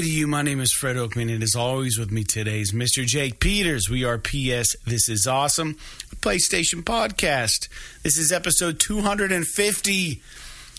to you. My name is Fred Oakman, and as always with me today is Mr. Jake Peters. We are PS This Is Awesome, PlayStation podcast. This is episode 250.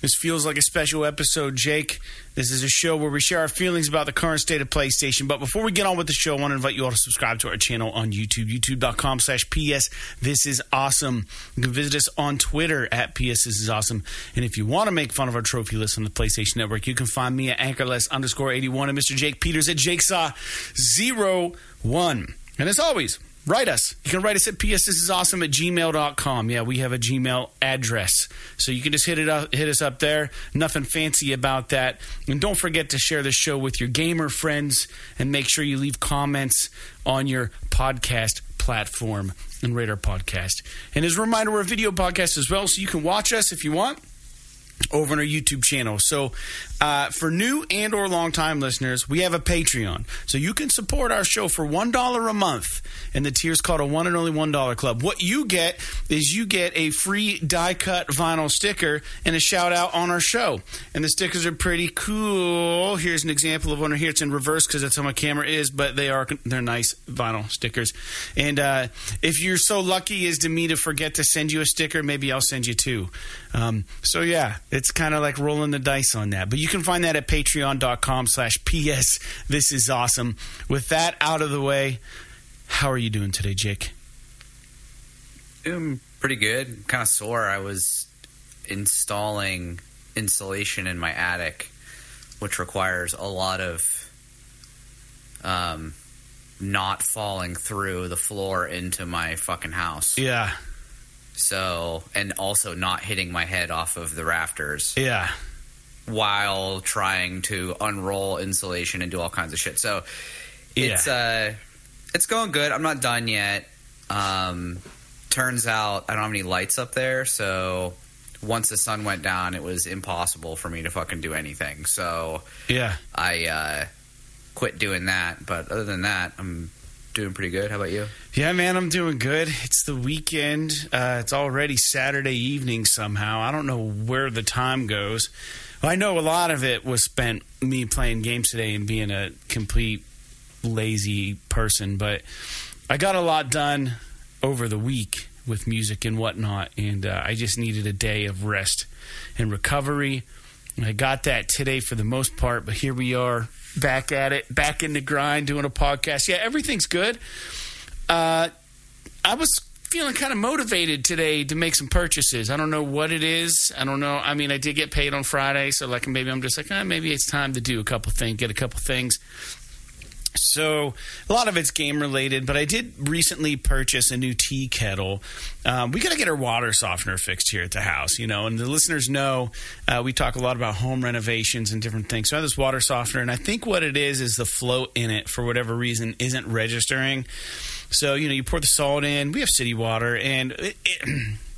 This feels like a special episode, Jake. This is a show where we share our feelings about the current state of PlayStation. But before we get on with the show, I want to invite you all to subscribe to our channel on YouTube, youtube.com slash PS. This is awesome. You can visit us on Twitter at PS. This is awesome. And if you want to make fun of our trophy list on the PlayStation Network, you can find me at anchorless underscore 81 and Mr. Jake Peters at jakesaw01. And as always, write us. You can write us at psthisisawesome at gmail.com. Yeah, we have a Gmail address. So you can just hit it up, hit us up there. Nothing fancy about that. And don't forget to share the show with your gamer friends and make sure you leave comments on your podcast platform and our podcast. And as a reminder, we're a video podcast as well, so you can watch us if you want over on our YouTube channel. So, uh, for new and or long time listeners, we have a Patreon, so you can support our show for one dollar a month, and the tier is called a one and only one dollar club. What you get is you get a free die cut vinyl sticker and a shout out on our show, and the stickers are pretty cool. Here's an example of one here. It's in reverse because that's how my camera is, but they are they're nice vinyl stickers. And uh, if you're so lucky as to me to forget to send you a sticker, maybe I'll send you two. Um, so yeah, it's kind of like rolling the dice on that. But you can find that at patreon.com slash PS. This is awesome. With that out of the way, how are you doing today, Jake? Doing pretty good. Kind of sore. I was installing insulation in my attic, which requires a lot of um, not falling through the floor into my fucking house. Yeah. So, and also not hitting my head off of the rafters Yeah. while trying to unroll insulation and do all kinds of shit. So, it's uh it's going good. I'm not done yet. Um turns out I don't have any lights up there, so once the sun went down, it was impossible for me to fucking do anything. So, Yeah. I uh quit doing that, but other than that, I'm doing pretty good. How about you? Yeah, man, I'm doing good. It's the weekend. Uh, it's already Saturday evening somehow. I don't know where the time goes. I know a lot of it was spent me playing games today and being a complete lazy person, but I got a lot done over the week with music and whatnot, and uh, I just needed a day of rest and recovery. I got that today for the most part, but here we are back at it, back in the grind, doing a podcast. Yeah, everything's good. Uh, I was feeling kind of motivated today to make some purchases. I don't know what it is. I don't know. I mean, I did get paid on Friday, so like maybe I'm just like, eh, maybe it's time to do a couple things, get a couple things. So a lot of it's game related, but I did recently purchase a new tea kettle. Um, we got to get our water softener fixed here at the house, you know. And the listeners know uh, we talk a lot about home renovations and different things. So I have this water softener, and I think what it is is the float in it for whatever reason isn't registering. So you know, you pour the salt in. We have city water, and it, it,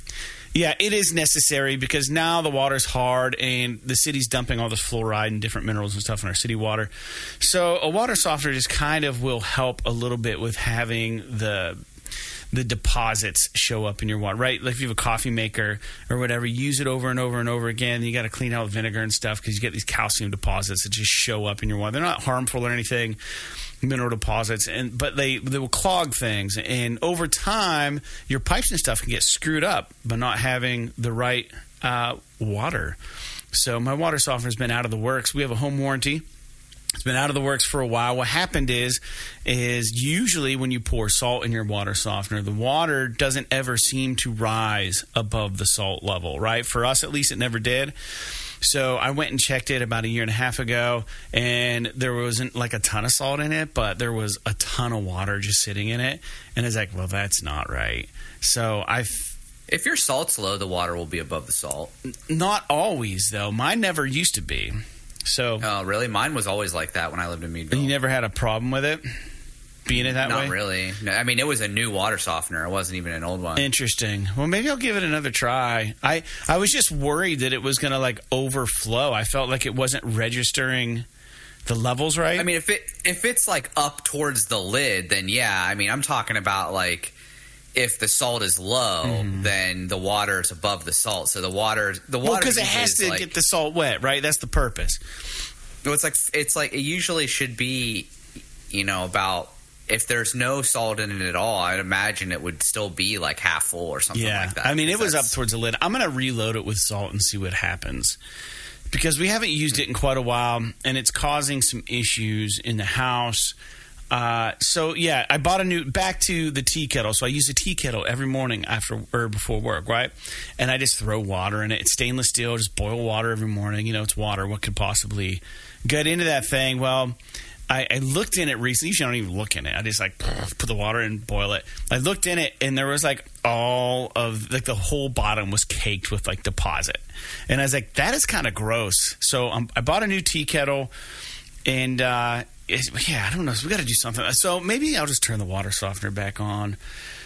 yeah, it is necessary because now the water's hard and the city's dumping all this fluoride and different minerals and stuff in our city water. So a water softener just kind of will help a little bit with having the the deposits show up in your water, right? Like if you have a coffee maker or whatever, use it over and over and over again. You got to clean out vinegar and stuff because you get these calcium deposits that just show up in your water. They're not harmful or anything, mineral deposits, and but they they will clog things, and over time, your pipes and stuff can get screwed up by not having the right uh, water. So my water softener's been out of the works. We have a home warranty. It's been out of the works for a while. What happened is, is usually when you pour salt in your water softener, the water doesn't ever seem to rise above the salt level, right? For us, at least, it never did. So I went and checked it about a year and a half ago, and there wasn't like a ton of salt in it, but there was a ton of water just sitting in it. And I was like, well, that's not right. So I If your salt's low, the water will be above the salt. not always though. Mine never used to be. So Oh, really? Mine was always like that when I lived in Meadville. you never had a problem with it being it that Not way. really. No, I mean, it was a new water softener. It wasn't even an old one. Interesting. Well, maybe I'll give it another try. I I was just worried that it was going to like overflow. I felt like it wasn't registering the levels right. I mean, if it if it's like up towards the lid, then yeah. I mean, I'm talking about like if the salt is low, mm-hmm. then the water is above the salt. So the water, the water, because well, it has to like, get the salt wet, right? That's the purpose. Well, it's like it's like it usually should be, you know, about if there's no salt in it at all, I'd imagine it would still be like half full or something yeah. like that. I mean, it was up towards the lid. I'm going to reload it with salt and see what happens because we haven't used it in quite a while and it's causing some issues in the house. Uh, so yeah, I bought a new back to the tea kettle. So I use a tea kettle every morning after or before work, right? And I just throw water in it. It's stainless steel. Just boil water every morning. You know, it's water. What could possibly get into that thing? Well, I, I, looked in it recently. Usually, I don't even look in it. I just like put the water in, boil it. I looked in it, and there was like all of like the whole bottom was caked with like deposit, and I was like, that is kind of gross. So um, I bought a new tea kettle, and uh, yeah, I don't know. So we got to do something. So maybe I'll just turn the water softener back on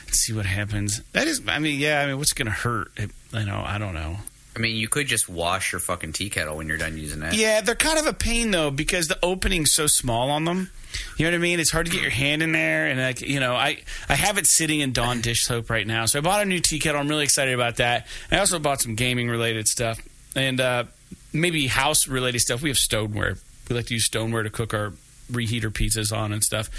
and see what happens. That is, I mean, yeah, I mean, what's going to hurt? It, you know, I don't know. I mean, you could just wash your fucking tea kettle when you're done using it. Yeah, they're kind of a pain though because the opening's so small on them. You know what I mean? It's hard to get your hand in there, and like you know, I I have it sitting in Dawn dish soap right now. So I bought a new tea kettle. I'm really excited about that. I also bought some gaming related stuff and uh, maybe house related stuff. We have stoneware. We like to use stoneware to cook our reheater pizzas on and stuff.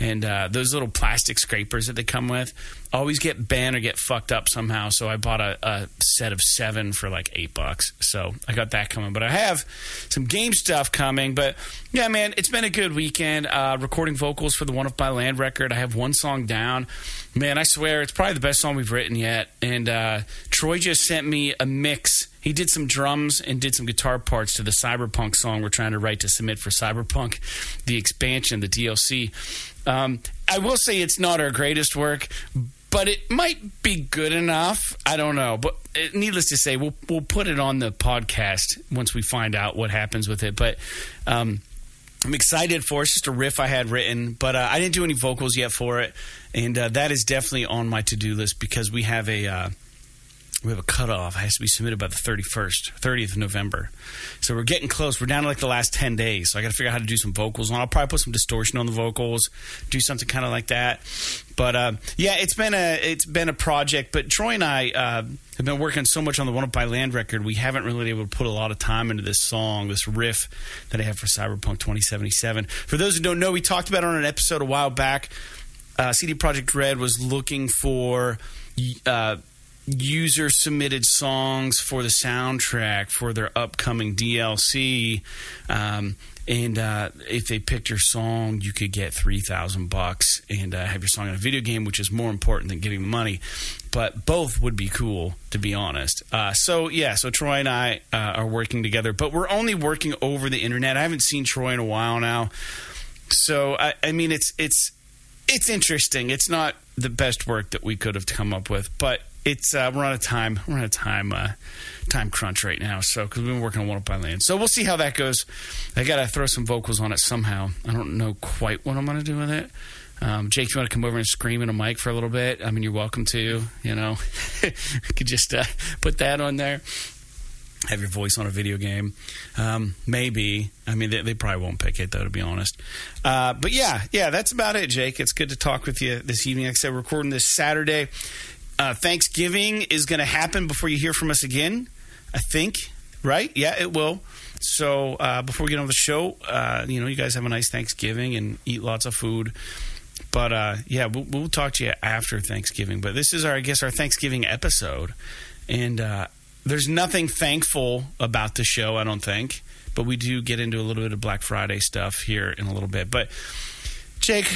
And uh, those little plastic scrapers that they come with always get banned or get fucked up somehow. So I bought a, a, set of seven for like eight bucks. So I got that coming. But I have some game stuff coming. But yeah, man, it's been a good weekend. Uh, recording vocals for the One Up by Land record. I have one song down. Man, I swear it's probably the best song we've written yet. And uh, Troy just sent me a mix he did some drums and did some guitar parts to the Cyberpunk song we're trying to write to submit for Cyberpunk, the expansion, the DLC. Um, I will say it's not our greatest work, but it might be good enough. I don't know, but uh, needless to say, we'll we'll put it on the podcast once we find out what happens with it. But um, I'm excited for it. It's just a riff I had written, but uh, I didn't do any vocals yet for it, and uh, that is definitely on my to do list because we have a uh, we have a cutoff. It has to be submitted by the 31st, 30th of November. So we're getting close. We're down to like the last 10 days. So I got to figure out how to do some vocals. And I'll probably put some distortion on the vocals, do something kind of like that. But uh, yeah, it's been a it's been a project. But Troy and I uh, have been working so much on the One Up by Land record. We haven't really been able to put a lot of time into this song, this riff that I have for Cyberpunk 2077. For those who don't know, we talked about it on an episode a while back. Uh, CD Projekt Red was looking for. Uh, user submitted songs for the soundtrack for their upcoming DLC. Um, and uh, if they picked your song, you could get three thousand bucks and uh, have your song in a video game, which is more important than getting the money. But both would be cool, to be honest. Uh, so yeah, so Troy and I uh, are working together, but we're only working over the internet. I haven't seen Troy in a while now, so I, I mean, it's it's it's interesting. It's not the best work that we could have come up with, but it's uh, we're on a time we're on a time uh, time crunch right now. So because we've been working on One Up by Land, so we'll see how that goes. I got to throw some vocals on it somehow. I don't know quite what I'm going to do with it. Um, Jake, you want to come over and scream in a mic for a little bit? I mean, you're welcome to. You know, could just uh, put that on there. Have your voice on a video game, um, maybe. I mean, they, they, probably won't pick it though, to be honest. Uh, but yeah, yeah, that's about it, Jake. It's good to talk with you this evening. Like I said, we're recording this Saturday. Uh, Thanksgiving is going to happen before you hear from us again. I think, right? Yeah, it will. So uh, before we get on the show, uh, you know, you guys have a nice Thanksgiving and eat lots of food. But uh, yeah, we'll, we'll, talk to you after Thanksgiving. But this is our, I guess, our Thanksgiving episode, and uh, there's nothing thankful about the show, I don't think. But we do get into a little bit of Black Friday stuff here in a little bit. But Jake,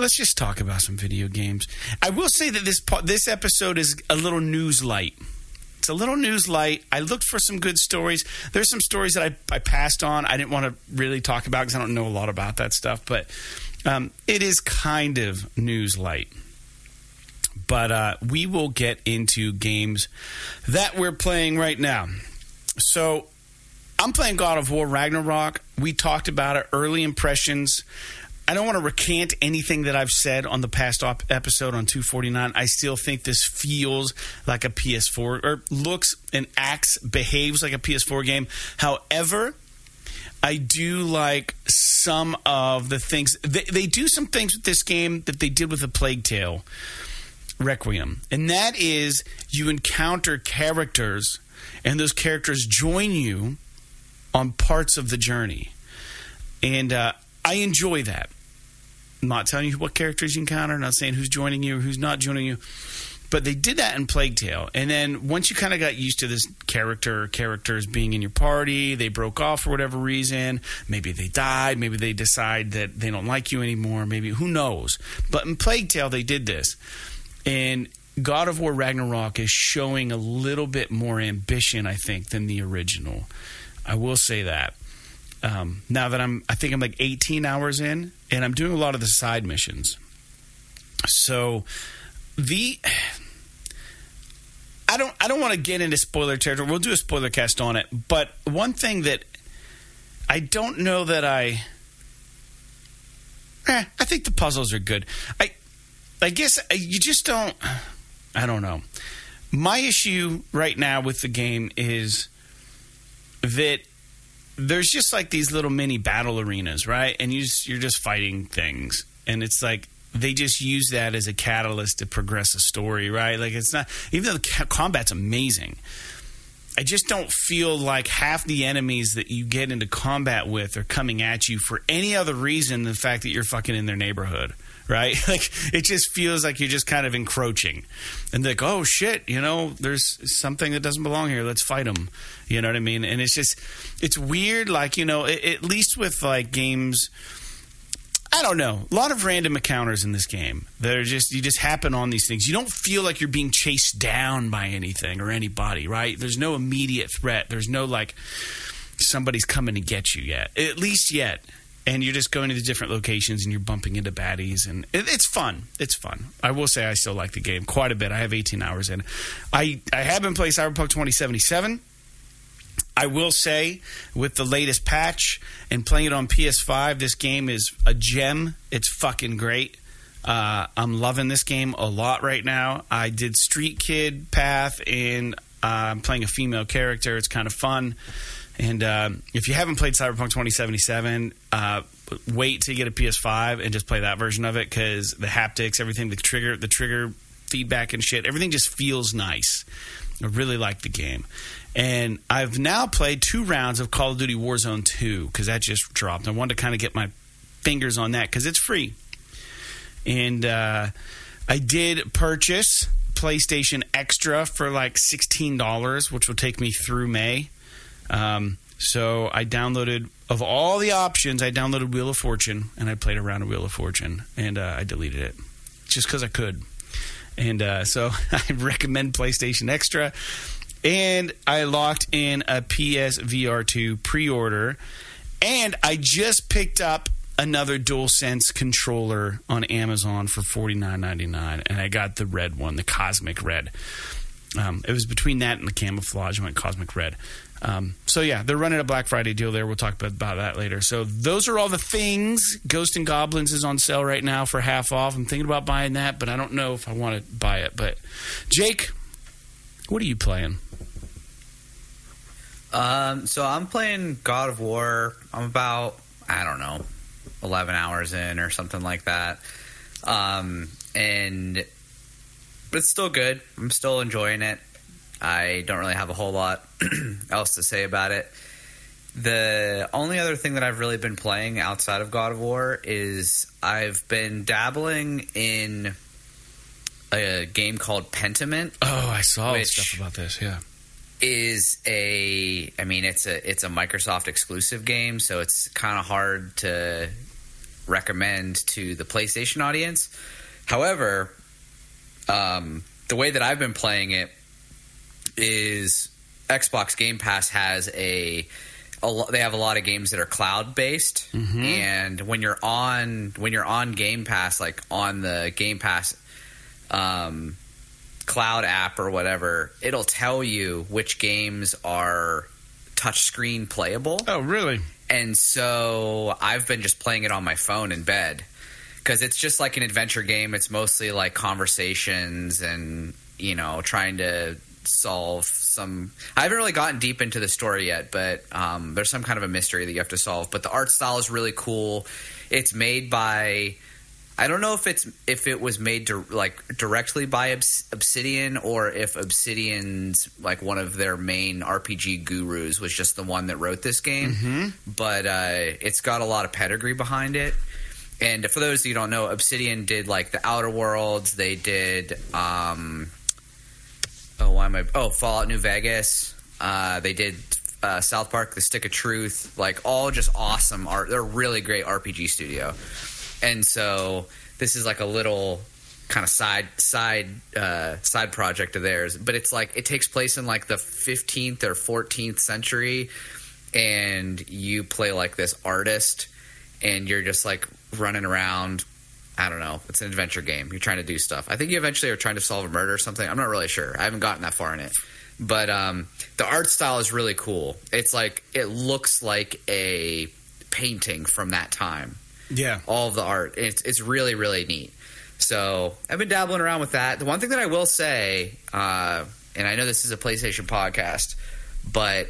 let's just talk about some video games. I will say that this this episode is a little news light. It's a little news light. I looked for some good stories. There's some stories that I, I passed on. I didn't want to really talk about because I don't know a lot about that stuff. But um, it is kind of news light. But uh, we will get into games that we're playing right now. So I'm playing God of War Ragnarok. We talked about it. Early impressions. I don't want to recant anything that I've said on the past op- episode on 249. I still think this feels like a PS4 or looks and acts, behaves like a PS4 game. However, I do like some of the things. They, they do some things with this game that they did with the Plague Tale Requiem, and that is you encounter characters, and those characters join you on parts of the journey, and uh, I enjoy that. Not telling you what characters you encounter, not saying who's joining you or who's not joining you. But they did that in Plague Tale. And then once you kind of got used to this character, characters being in your party, they broke off for whatever reason. Maybe they died. Maybe they decide that they don't like you anymore. Maybe, who knows? But in Plague Tale, they did this. And God of War Ragnarok is showing a little bit more ambition, I think, than the original. I will say that. Um, now that I'm, I think I'm like 18 hours in, and I'm doing a lot of the side missions. So the I don't I don't want to get into spoiler territory. We'll do a spoiler cast on it. But one thing that I don't know that I eh, I think the puzzles are good. I I guess uh, you just don't I don't know. My issue right now with the game is that there's just like these little mini battle arenas, right? And you just, you're just fighting things, and it's like they just use that as a catalyst to progress a story, right? Like it's not even though the combat's amazing. I just don't feel like half the enemies that you get into combat with are coming at you for any other reason than the fact that you're fucking in their neighborhood, right? Like it just feels like you're just kind of encroaching, and like, oh shit, you know, there's something that doesn't belong here. Let's fight them. You know what I mean? And it's just, it's weird. Like you know, at least with like games I don't know. A lot of random encounters in this game. that are just you just happen on these things. You don't feel like you're being chased down by anything or anybody, right? There's no immediate threat. There's no like somebody's coming to get you yet. At least yet. And you're just going to the different locations and you're bumping into baddies and it, it's fun. It's fun. I will say I still like the game quite a bit. I have 18 hours in. I I have been playing Cyberpunk 2077. I will say, with the latest patch and playing it on PS5, this game is a gem. It's fucking great. Uh, I'm loving this game a lot right now. I did Street Kid path, and uh, I'm playing a female character. It's kind of fun. And uh, if you haven't played Cyberpunk 2077, uh, wait to get a PS5 and just play that version of it because the haptics, everything, the trigger, the trigger feedback and shit, everything just feels nice. I really like the game. And I've now played two rounds of Call of Duty Warzone 2 because that just dropped. I wanted to kind of get my fingers on that because it's free. And uh, I did purchase PlayStation Extra for like $16, which will take me through May. Um, so I downloaded, of all the options, I downloaded Wheel of Fortune and I played around a Wheel of Fortune and uh, I deleted it just because I could. And uh, so I recommend PlayStation Extra and I locked in a PSVR 2 pre order. And I just picked up another DualSense controller on Amazon for forty nine ninety nine, and I got the red one, the Cosmic Red. Um, it was between that and the camouflage. I went Cosmic Red. Um, so yeah, they're running a Black Friday deal there. We'll talk about, about that later. So those are all the things. Ghost and Goblins is on sale right now for half off. I'm thinking about buying that, but I don't know if I want to buy it. But Jake, what are you playing? Um, so I'm playing God of War. I'm about I don't know, eleven hours in or something like that. Um, and but it's still good. I'm still enjoying it. I don't really have a whole lot else to say about it. The only other thing that I've really been playing outside of God of War is I've been dabbling in a game called Pentiment. Oh, I saw stuff about this. Yeah, is a I mean it's a it's a Microsoft exclusive game, so it's kind of hard to recommend to the PlayStation audience. However, um, the way that I've been playing it is Xbox Game Pass has a, a they have a lot of games that are cloud based, mm-hmm. and when you're on when you're on Game Pass, like on the Game Pass um, cloud app or whatever, it'll tell you which games are touchscreen playable. Oh, really? And so I've been just playing it on my phone in bed because it's just like an adventure game. It's mostly like conversations and, you know, trying to solve some. I haven't really gotten deep into the story yet, but um, there's some kind of a mystery that you have to solve. But the art style is really cool. It's made by I don't know if it's if it was made to, like directly by Obsidian or if Obsidian's like one of their main RPG gurus was just the one that wrote this game. Mm-hmm. But uh, it's got a lot of pedigree behind it. And for those you don't know, Obsidian did like the Outer Worlds. They did. Um, oh, why am I? Oh, Fallout New Vegas. Uh, they did uh, South Park, The Stick of Truth, like all just awesome art. They're a really great RPG studio, and so this is like a little kind of side side uh, side project of theirs. But it's like it takes place in like the 15th or 14th century, and you play like this artist, and you're just like running around. I don't know. It's an adventure game. You're trying to do stuff. I think you eventually are trying to solve a murder or something. I'm not really sure. I haven't gotten that far in it but um, the art style is really cool. It's like it looks like a painting from that time. Yeah, all of the art. It's it's really really neat. So I've been dabbling around with that. The one thing that I will say, uh, and I know this is a PlayStation podcast, but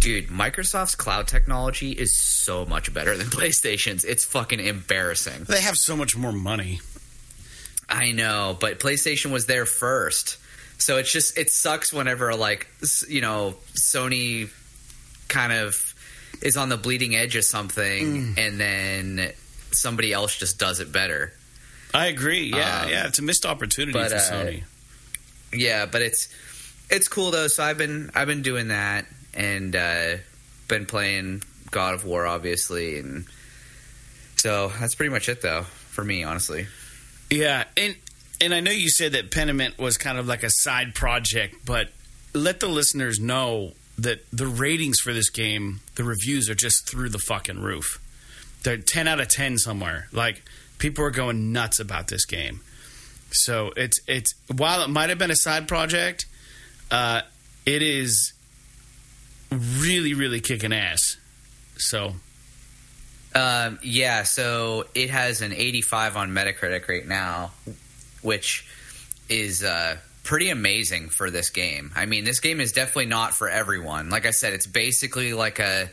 dude, Microsoft's cloud technology is so much better than PlayStation's. It's fucking embarrassing. They have so much more money. I know, but PlayStation was there first. So it's just it sucks whenever like you know Sony kind of is on the bleeding edge of something mm. and then somebody else just does it better. I agree. Yeah, um, yeah, it's a missed opportunity but, for uh, Sony. Yeah, but it's it's cool though. So I've been I've been doing that and uh, been playing God of War obviously and so that's pretty much it though for me honestly. Yeah, and and I know you said that Pentiment was kind of like a side project, but let the listeners know that the ratings for this game, the reviews are just through the fucking roof. They're 10 out of 10 somewhere. Like people are going nuts about this game. So it's it's while it might have been a side project, uh, it is really really kicking ass. So um, yeah, so it has an 85 on Metacritic right now, which is uh, pretty amazing for this game. I mean, this game is definitely not for everyone. Like I said, it's basically like a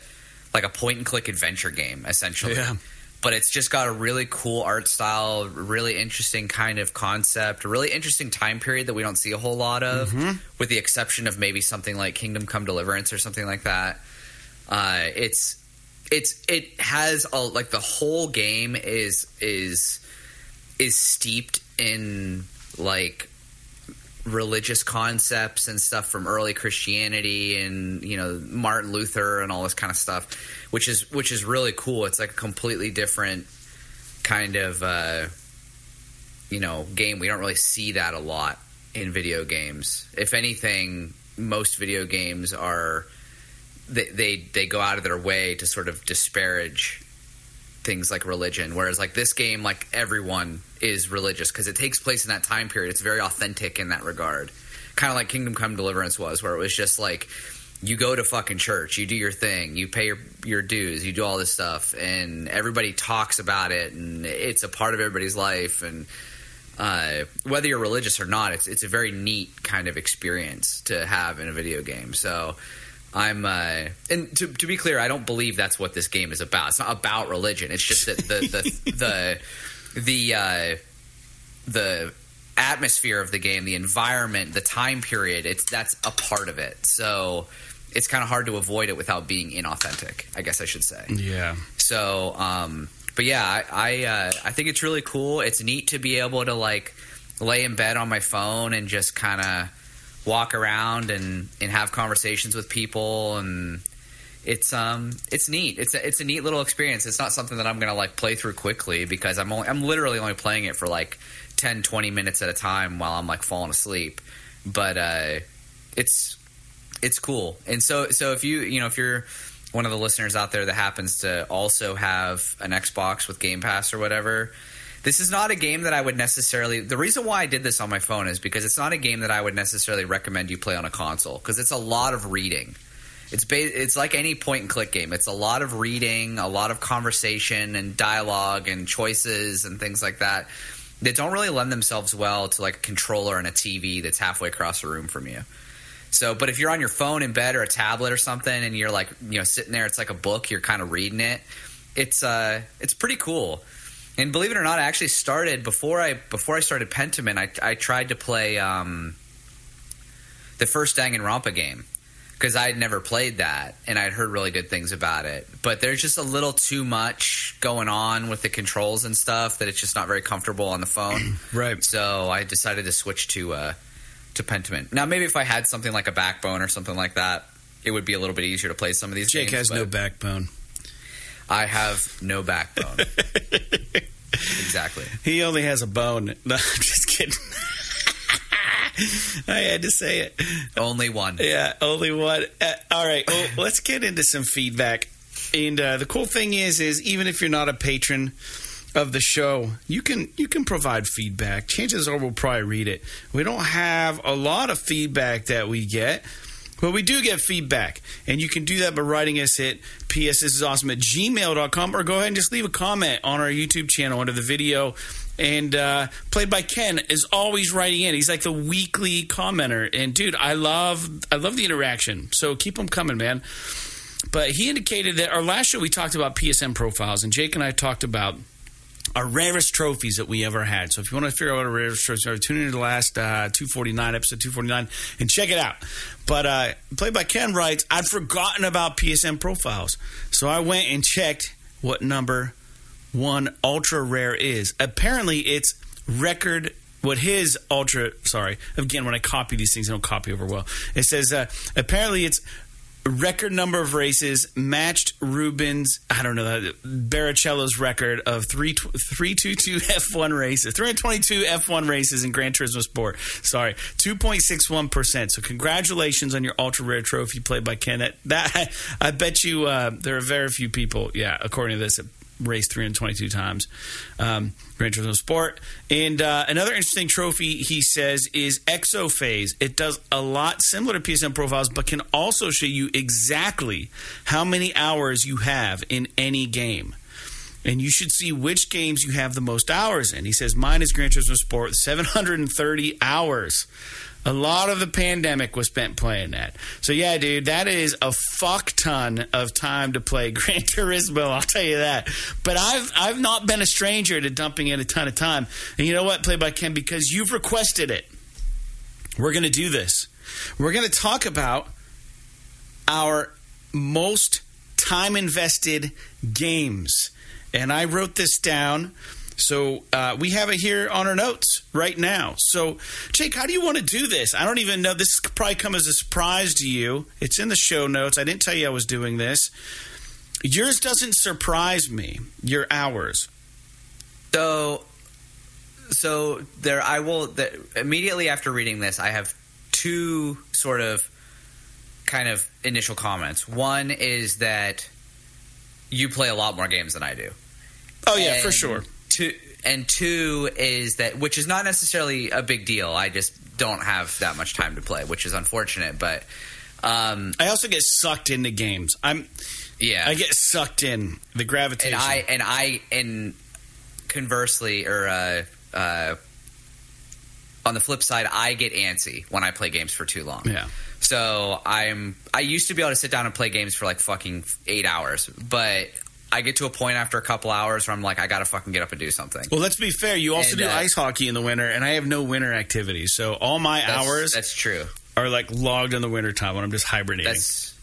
like a point and click adventure game essentially. Yeah. But it's just got a really cool art style, really interesting kind of concept, a really interesting time period that we don't see a whole lot of, mm-hmm. with the exception of maybe something like Kingdom Come Deliverance or something like that. Uh, it's it's it has a like the whole game is is is steeped in like religious concepts and stuff from early Christianity and you know Martin Luther and all this kind of stuff, which is which is really cool. It's like a completely different kind of uh, you know game. We don't really see that a lot in video games. If anything, most video games are they they, they go out of their way to sort of disparage things like religion whereas like this game like everyone is religious because it takes place in that time period it's very authentic in that regard kind of like kingdom come deliverance was where it was just like you go to fucking church you do your thing you pay your your dues you do all this stuff and everybody talks about it and it's a part of everybody's life and uh, whether you're religious or not, it's it's a very neat kind of experience to have in a video game. So I'm uh, and to, to be clear, I don't believe that's what this game is about. It's not about religion. It's just that the the the the uh, the atmosphere of the game, the environment, the time period. It's that's a part of it. So it's kind of hard to avoid it without being inauthentic. I guess I should say. Yeah. So, um, but yeah, I I, uh, I think it's really cool. It's neat to be able to like lay in bed on my phone and just kind of walk around and, and have conversations with people and it's um it's neat. It's a, it's a neat little experience. It's not something that I'm gonna like play through quickly because I'm only, I'm literally only playing it for like 10, 20 minutes at a time while I'm like falling asleep. But uh, it's it's cool. And so so if you you know if you're one of the listeners out there that happens to also have an Xbox with Game Pass or whatever, this is not a game that I would necessarily. The reason why I did this on my phone is because it's not a game that I would necessarily recommend you play on a console because it's a lot of reading. It's ba- it's like any point and click game. It's a lot of reading, a lot of conversation and dialogue and choices and things like that that don't really lend themselves well to like a controller and a TV that's halfway across the room from you. So, but if you're on your phone in bed or a tablet or something and you're like, you know, sitting there, it's like a book, you're kind of reading it. It's uh, it's pretty cool. And believe it or not, I actually started before I before I started Pentiment. I, I tried to play um, the first Danganronpa game because I had never played that and I'd heard really good things about it. But there's just a little too much going on with the controls and stuff that it's just not very comfortable on the phone. right. So I decided to switch to uh, to Pentiment. Now maybe if I had something like a backbone or something like that, it would be a little bit easier to play some of these. Jake games, has no backbone. I have no backbone. exactly. He only has a bone. No, I'm just kidding. I had to say it. Only one. Yeah, only one. Uh, all right, well, let's get into some feedback. And uh, the cool thing is, is even if you're not a patron of the show, you can you can provide feedback. Chances are we'll probably read it. We don't have a lot of feedback that we get. But we do get feedback, and you can do that by writing us at ps is awesome at gmail.com or go ahead and just leave a comment on our YouTube channel under the video and uh, played by Ken is always writing in. He's like the weekly commenter, and dude, I love I love the interaction. So keep them coming, man. But he indicated that our last show we talked about PSN profiles, and Jake and I talked about our rarest trophies that we ever had. So if you want to figure out our rarest trophies are, tune into the last uh, 249 episode 249 and check it out. But uh, played by Ken writes, I'd forgotten about PSN profiles, so I went and checked what number one ultra rare is. Apparently, it's record. What his ultra, sorry, again, when I copy these things, I don't copy over well. It says, uh, apparently it's record number of races matched Rubens, I don't know, that Barrichello's record of 3, 322 F1 races, 322 F1 races in Gran Turismo Sport. Sorry, 2.61%. So congratulations on your ultra rare trophy played by Ken. That, that I bet you uh, there are very few people, yeah, according to this, race 322 times. Um, Gran Turismo Sport. And uh, another interesting trophy, he says, is Exophase. It does a lot similar to PSN profiles, but can also show you exactly how many hours you have in any game. And you should see which games you have the most hours in. He says, mine is Gran Turismo Sport, 730 hours. A lot of the pandemic was spent playing that. So yeah, dude, that is a fuck ton of time to play Gran Turismo. I'll tell you that. But I've I've not been a stranger to dumping in a ton of time. And you know what, play by Ken, because you've requested it. We're going to do this. We're going to talk about our most time invested games. And I wrote this down so uh, we have it here on our notes right now. So, Jake, how do you want to do this? I don't even know. This could probably come as a surprise to you. It's in the show notes. I didn't tell you I was doing this. Yours doesn't surprise me. Your hours. So, so there, I will. The, immediately after reading this, I have two sort of kind of initial comments. One is that you play a lot more games than I do. Oh yeah, and for sure two and two is that which is not necessarily a big deal. I just don't have that much time to play, which is unfortunate. But um, I also get sucked into games. I'm yeah, I get sucked in the gravitation. And I and I and conversely, or uh, uh, on the flip side, I get antsy when I play games for too long. Yeah. So I'm I used to be able to sit down and play games for like fucking eight hours, but I get to a point after a couple hours where I'm like, I gotta fucking get up and do something. Well, let's be fair. You also and, do uh, ice hockey in the winter, and I have no winter activities, so all my that's, hours that's true are like logged in the winter time when I'm just hibernating. That's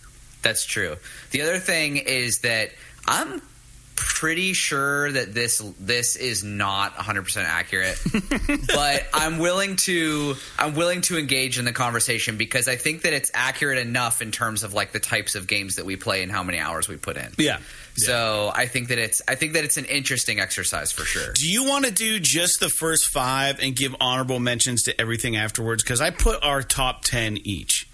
that's true. The other thing is that I'm pretty sure that this this is not 100% accurate but i'm willing to i'm willing to engage in the conversation because i think that it's accurate enough in terms of like the types of games that we play and how many hours we put in yeah so I think that it's I think that it's an interesting exercise for sure. Do you want to do just the first five and give honorable mentions to everything afterwards? Because I put our top ten each.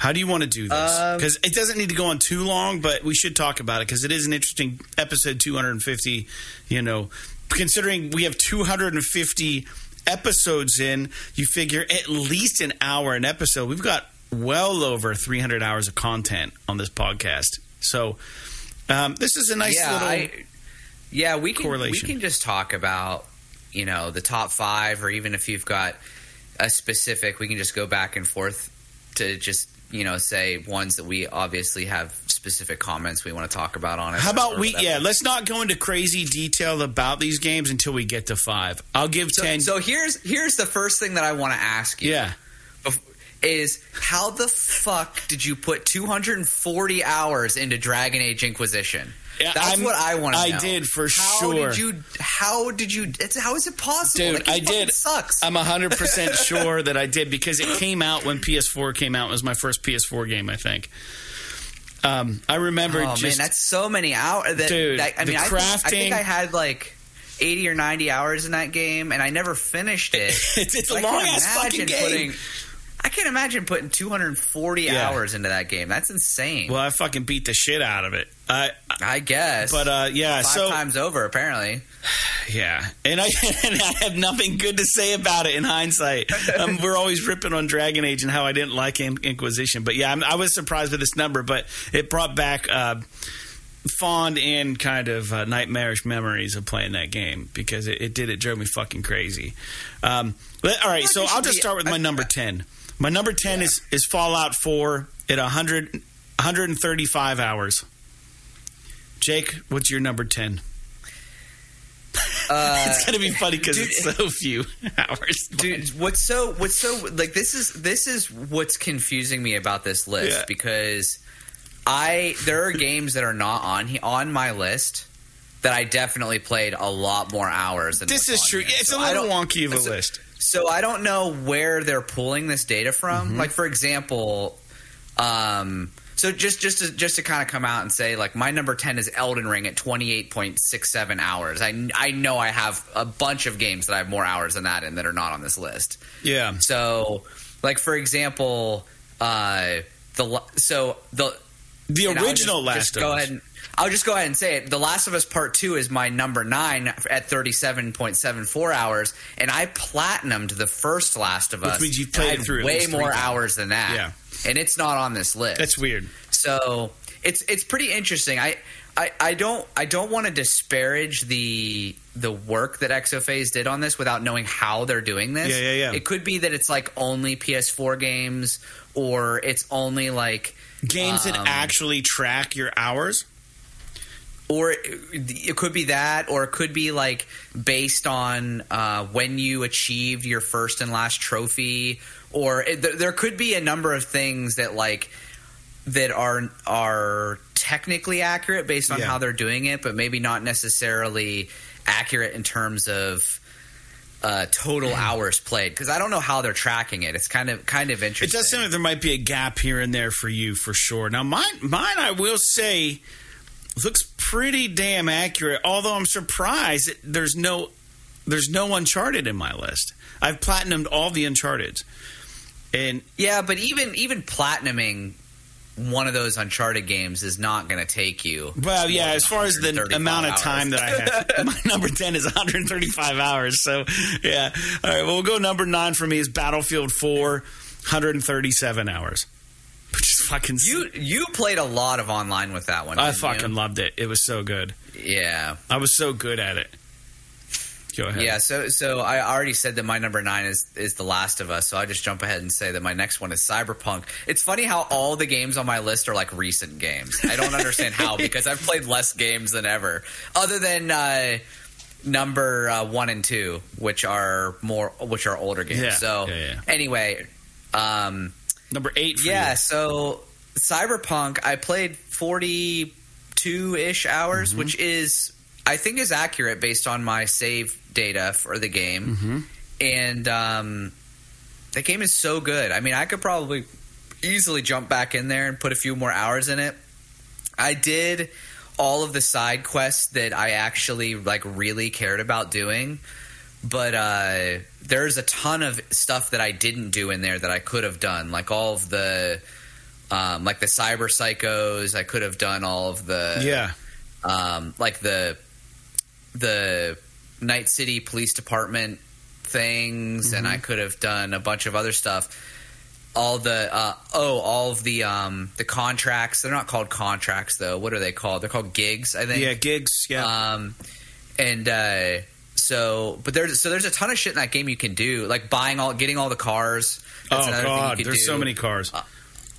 How do you want to do this? Because um, it doesn't need to go on too long, but we should talk about it because it is an interesting episode 250. You know, considering we have 250 episodes in, you figure at least an hour an episode. We've got well over 300 hours of content on this podcast. So um, this is a nice yeah, little I, yeah. We can we can just talk about you know the top five, or even if you've got a specific, we can just go back and forth to just you know say ones that we obviously have specific comments we want to talk about on it. How about we? Yeah, let's not go into crazy detail about these games until we get to five. I'll give so, ten. So here's here's the first thing that I want to ask you. Yeah. Is how the fuck did you put 240 hours into Dragon Age Inquisition? That's I'm- what I want to know. I know. did for how sure. Did you? How did you? It's, how is it possible? Dude, Like, it I did. Sucks. I'm 100% sure that I did because it came out when PS4 came out. It was my first PS4 game, I think. Um, I remember oh just. man, that's so many hours. That, Dude, that- I mean, I think, I think I had like. 80 or 90 hours in that game and I never finished it. It's- it's a I can't long-ass fucking game. Putting, I can't imagine putting 240 Yeah. hours into that game. That's insane. well, I fucking beat the shit out of it. I, I guess. but uh, yeah, five so times over apparently. yeah, and I and I have nothing good to say about it in hindsight. Um, we're always ripping on Dragon Age and how I didn't like In- Inquisition, but yeah, I'm, I was surprised with this number, but it brought back uh, fond and kind of uh, nightmarish memories of playing that game because it, it did it drove me fucking crazy. Um, but, all right, so I'll just start with my number ten. My number ten is is Fallout Four at 100, 135 hours. Jake, what's your number ten? Uh, it's gonna be funny because it's so few hours. dude what's so what's so like this is this is what's confusing me about this list Yeah. because i there are games that are not on he- on my list that i definitely played a lot more hours than this is true. here. Yeah, it's So a little wonky of a list. So i don't know where they're pulling this data from Mm-hmm. like for example um so just just to just to kind of come out and say like my number 10 is Elden Ring at 28.67 hours. I I know I have a bunch of games that I have more hours than that in that are not on this list. Yeah, So, like for example, uh, the so the the original just, Last just go ahead and I'll just go ahead and say it. The Last of Us Part Two is my number nine at thirty seven point seven four hours, and I platinumed the first Last of Which Us. Which means you've played it through way more hours than that. Yeah. and it's not on this list. That's weird. So it's it's pretty interesting. I I, I don't I don't want to disparage the the work that Exophase did on this without knowing how they're doing this. Yeah, yeah, yeah. It could be that it's like only PS4 games or it's only like Games that Um, actually track your hours. Or it, could be that or it could be like based on uh, when you achieved your first and last trophy or it, there, there could be a number of things that like that are are technically accurate based on Yeah. how they're doing it but maybe not necessarily accurate in terms of uh, total hours played because I don't know how they're tracking it. It's kind of kind of interesting. It does seem like there might be a gap here and there for you for sure. Now, mine, mine, I will say, looks pretty damn accurate. Although I'm surprised there's no, there's no Uncharted in my list. I've platinumed all the Uncharted, and Yeah, but even even platinuming one of those Uncharted games is not going to take you. well, yeah. as far as the amount of hours. time that I have, my number ten is 135 hours. So, yeah. All right. Well, we'll go number nine for me is Battlefield 4, 137 hours, which is fucking. You you played a lot of online with that one. I didn't you? fucking loved it. It was so good. yeah. I was so good at it. Go ahead. Yeah, so so I already said that my number nine is is The Last of Us, so I just jump ahead and say that my next one is Cyberpunk. It's funny how all the games on my list are like recent games. I don't understand how because I've played less games than ever, other than uh, number uh, one and two, which are more which are older games. Yeah, so yeah, yeah. anyway, um, Number eight. For yeah, you. so Cyberpunk, I played 42 ish hours, Mm-hmm. which is, I think, is accurate based on my save data for the game. Mm-hmm. And um, the game is so good. I mean, I could probably easily jump back in there and put a few more hours in it. I did all of the side quests that I actually like really cared about doing but uh, there's a ton of stuff that I didn't do in there that I could have done, like all of the, um, like the cyber psychos. I could have done all of the, Yeah. um, like the, the Night City Police Department things, and I Mm-hmm. could have done a bunch of other stuff. All the uh, oh, all of the um, the contracts. They're not called contracts though. What are they called? They're called gigs. I think. Yeah. Gigs. Yeah. Um, and uh, so, but there's so there's a ton of shit in that game you can do, like buying all, getting all the cars. That's oh another thing you God. There's do. so many cars.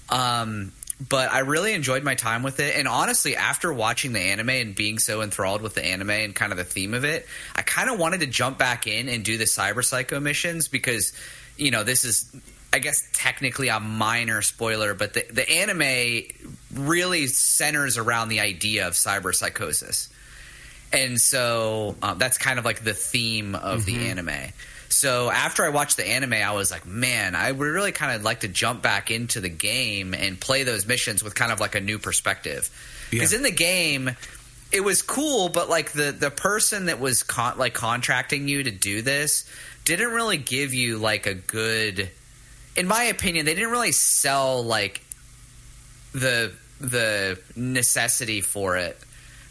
Um, but I really enjoyed my time with it. And honestly, after watching the anime and being so enthralled with the anime and kind of the theme of it, I kind of wanted to jump back in and do the Cyber Psycho missions because, you know, this is, I guess, technically a minor spoiler, but the, the anime really centers around the idea of cyber psychosis. And so um, that's kind of like the theme of mm-hmm. the anime. So after I watched the anime, I was like, man, I would really kind of like to jump back into the game and play those missions with kind of like a new perspective. Because yeah. in the game, it was cool, but like the the person that was con- like contracting you to do this didn't really give you like a good. In my opinion, they didn't really sell like the the necessity for it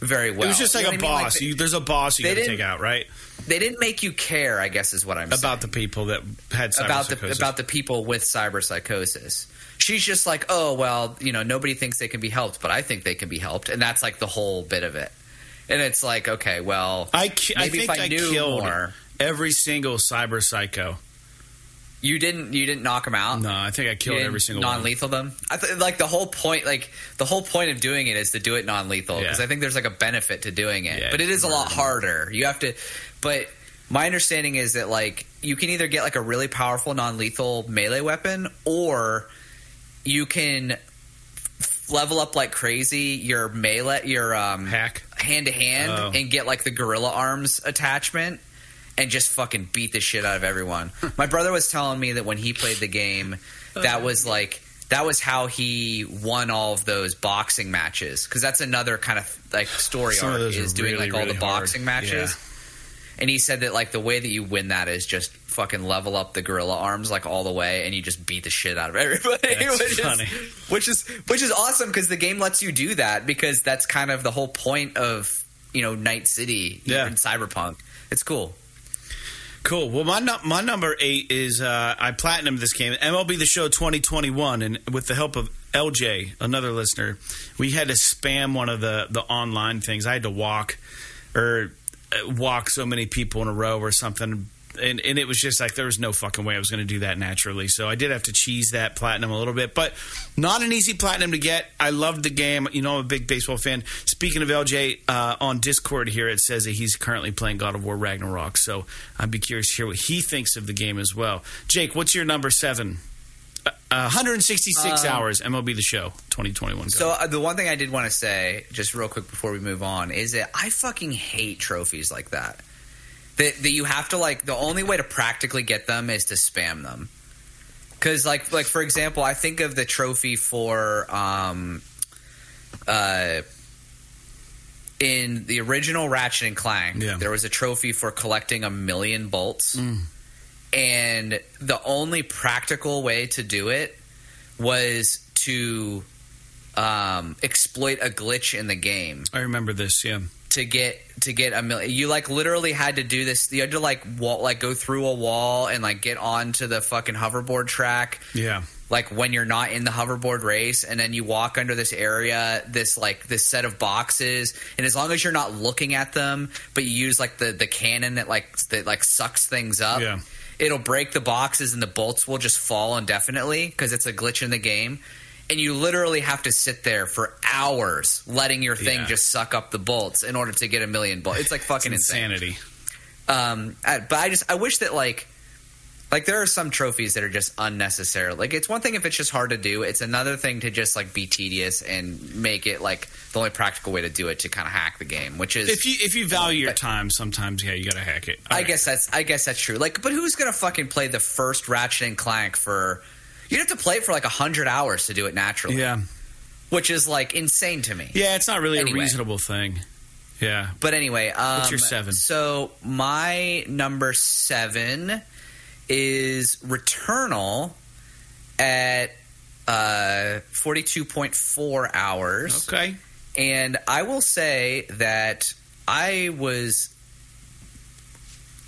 very well. It was just like you know a boss. Like, you, there's a boss you got to take out, right? They didn't make you care. I guess is what I'm about saying. the people that had about the about the people with cyber psychosis. She's just like, oh well, you know, nobody thinks they can be helped, but I think they can be helped, and that's like the whole bit of it. And it's like, okay, well, I, I think I, I killed more, every single cyber psycho. You didn't. You didn't knock them out. No, I think I killed every single one. non-lethal one. them. I th- like the whole point. Like the whole point of doing it is to do it non-lethal because yeah. I think there's like a benefit to doing it. Yeah, but it is a lot harder. You have to. But my understanding is that like you can either get like a really powerful non-lethal melee weapon or you can level up like crazy your melee your um hack hand to hand and get like the gorilla arms attachment and just fucking beat the shit out of everyone. My brother was telling me that when he played the game, that was like that was how he won all of those boxing matches because that's another kind of like story Some arc is doing really, like all really the boxing hard. matches. Yeah. And he said that like the way that you win that is just fucking level up the gorilla arms like all the way, and you just beat the shit out of everybody, which funny. is which is which is awesome because the game lets you do that because that's kind of the whole point of you know Night City yeah. Cyberpunk. It's cool. Cool. Well, my my number eight is uh, I platinum this game, MLB The Show 2021, and with the help of LJ, another listener, we had to spam one of the the online things. I had to walk or uh, walk so many people in a row or something and, and it was just like there was no fucking way I was going to do that naturally. So I did have to cheese that platinum a little bit, but not an easy platinum to get. I loved the game. You know, I'm a big baseball fan. Speaking of LJ, uh, on Discord here it says that he's currently playing God of War Ragnarok. So I'd be curious to hear what he thinks of the game as well. Jake, what's your number seven? Uh, 166 um, hours MLB The Show 2021. Go. So uh, the one thing I did want to say, just real quick before we move on, is that I fucking hate trophies like that that, that you have to like the only way to practically get them is to spam them because like like for example i think of the trophy for um uh in the original ratchet and clank yeah. there was a trophy for collecting a million bolts mm. and the only practical way to do it was to um, exploit a glitch in the game i remember this yeah to get to get a million. You like literally had to do this. You had to like wall, like go through a wall and like get onto the fucking hoverboard track. Yeah. Like when you're not in the hoverboard race, and then you walk under this area, this like this set of boxes, and as long as you're not looking at them, but you use like the the cannon that like that like sucks things up, yeah. it'll break the boxes and the bolts will just fall indefinitely because it's a glitch in the game and you literally have to sit there for hours letting your thing yeah. just suck up the bolts in order to get a million bolts. It's like fucking it's insanity. Um, I, but I just I wish that like like there are some trophies that are just unnecessary. Like it's one thing if it's just hard to do. It's another thing to just like be tedious and make it like the only practical way to do it to kind of hack the game. Which is if you if you value your time, sometimes yeah, you got to hack it. All I right. guess that's I guess that's true. Like, but who's gonna fucking play the first Ratchet and Clank for? You'd have to play it for like hundred hours to do it naturally. Yeah, which is like insane to me. Yeah, it's not really anyway. a reasonable thing. Yeah, but anyway, um, what's your seven? So my number seven is Returnal at uh, forty-two point four hours. Okay, and I will say that I was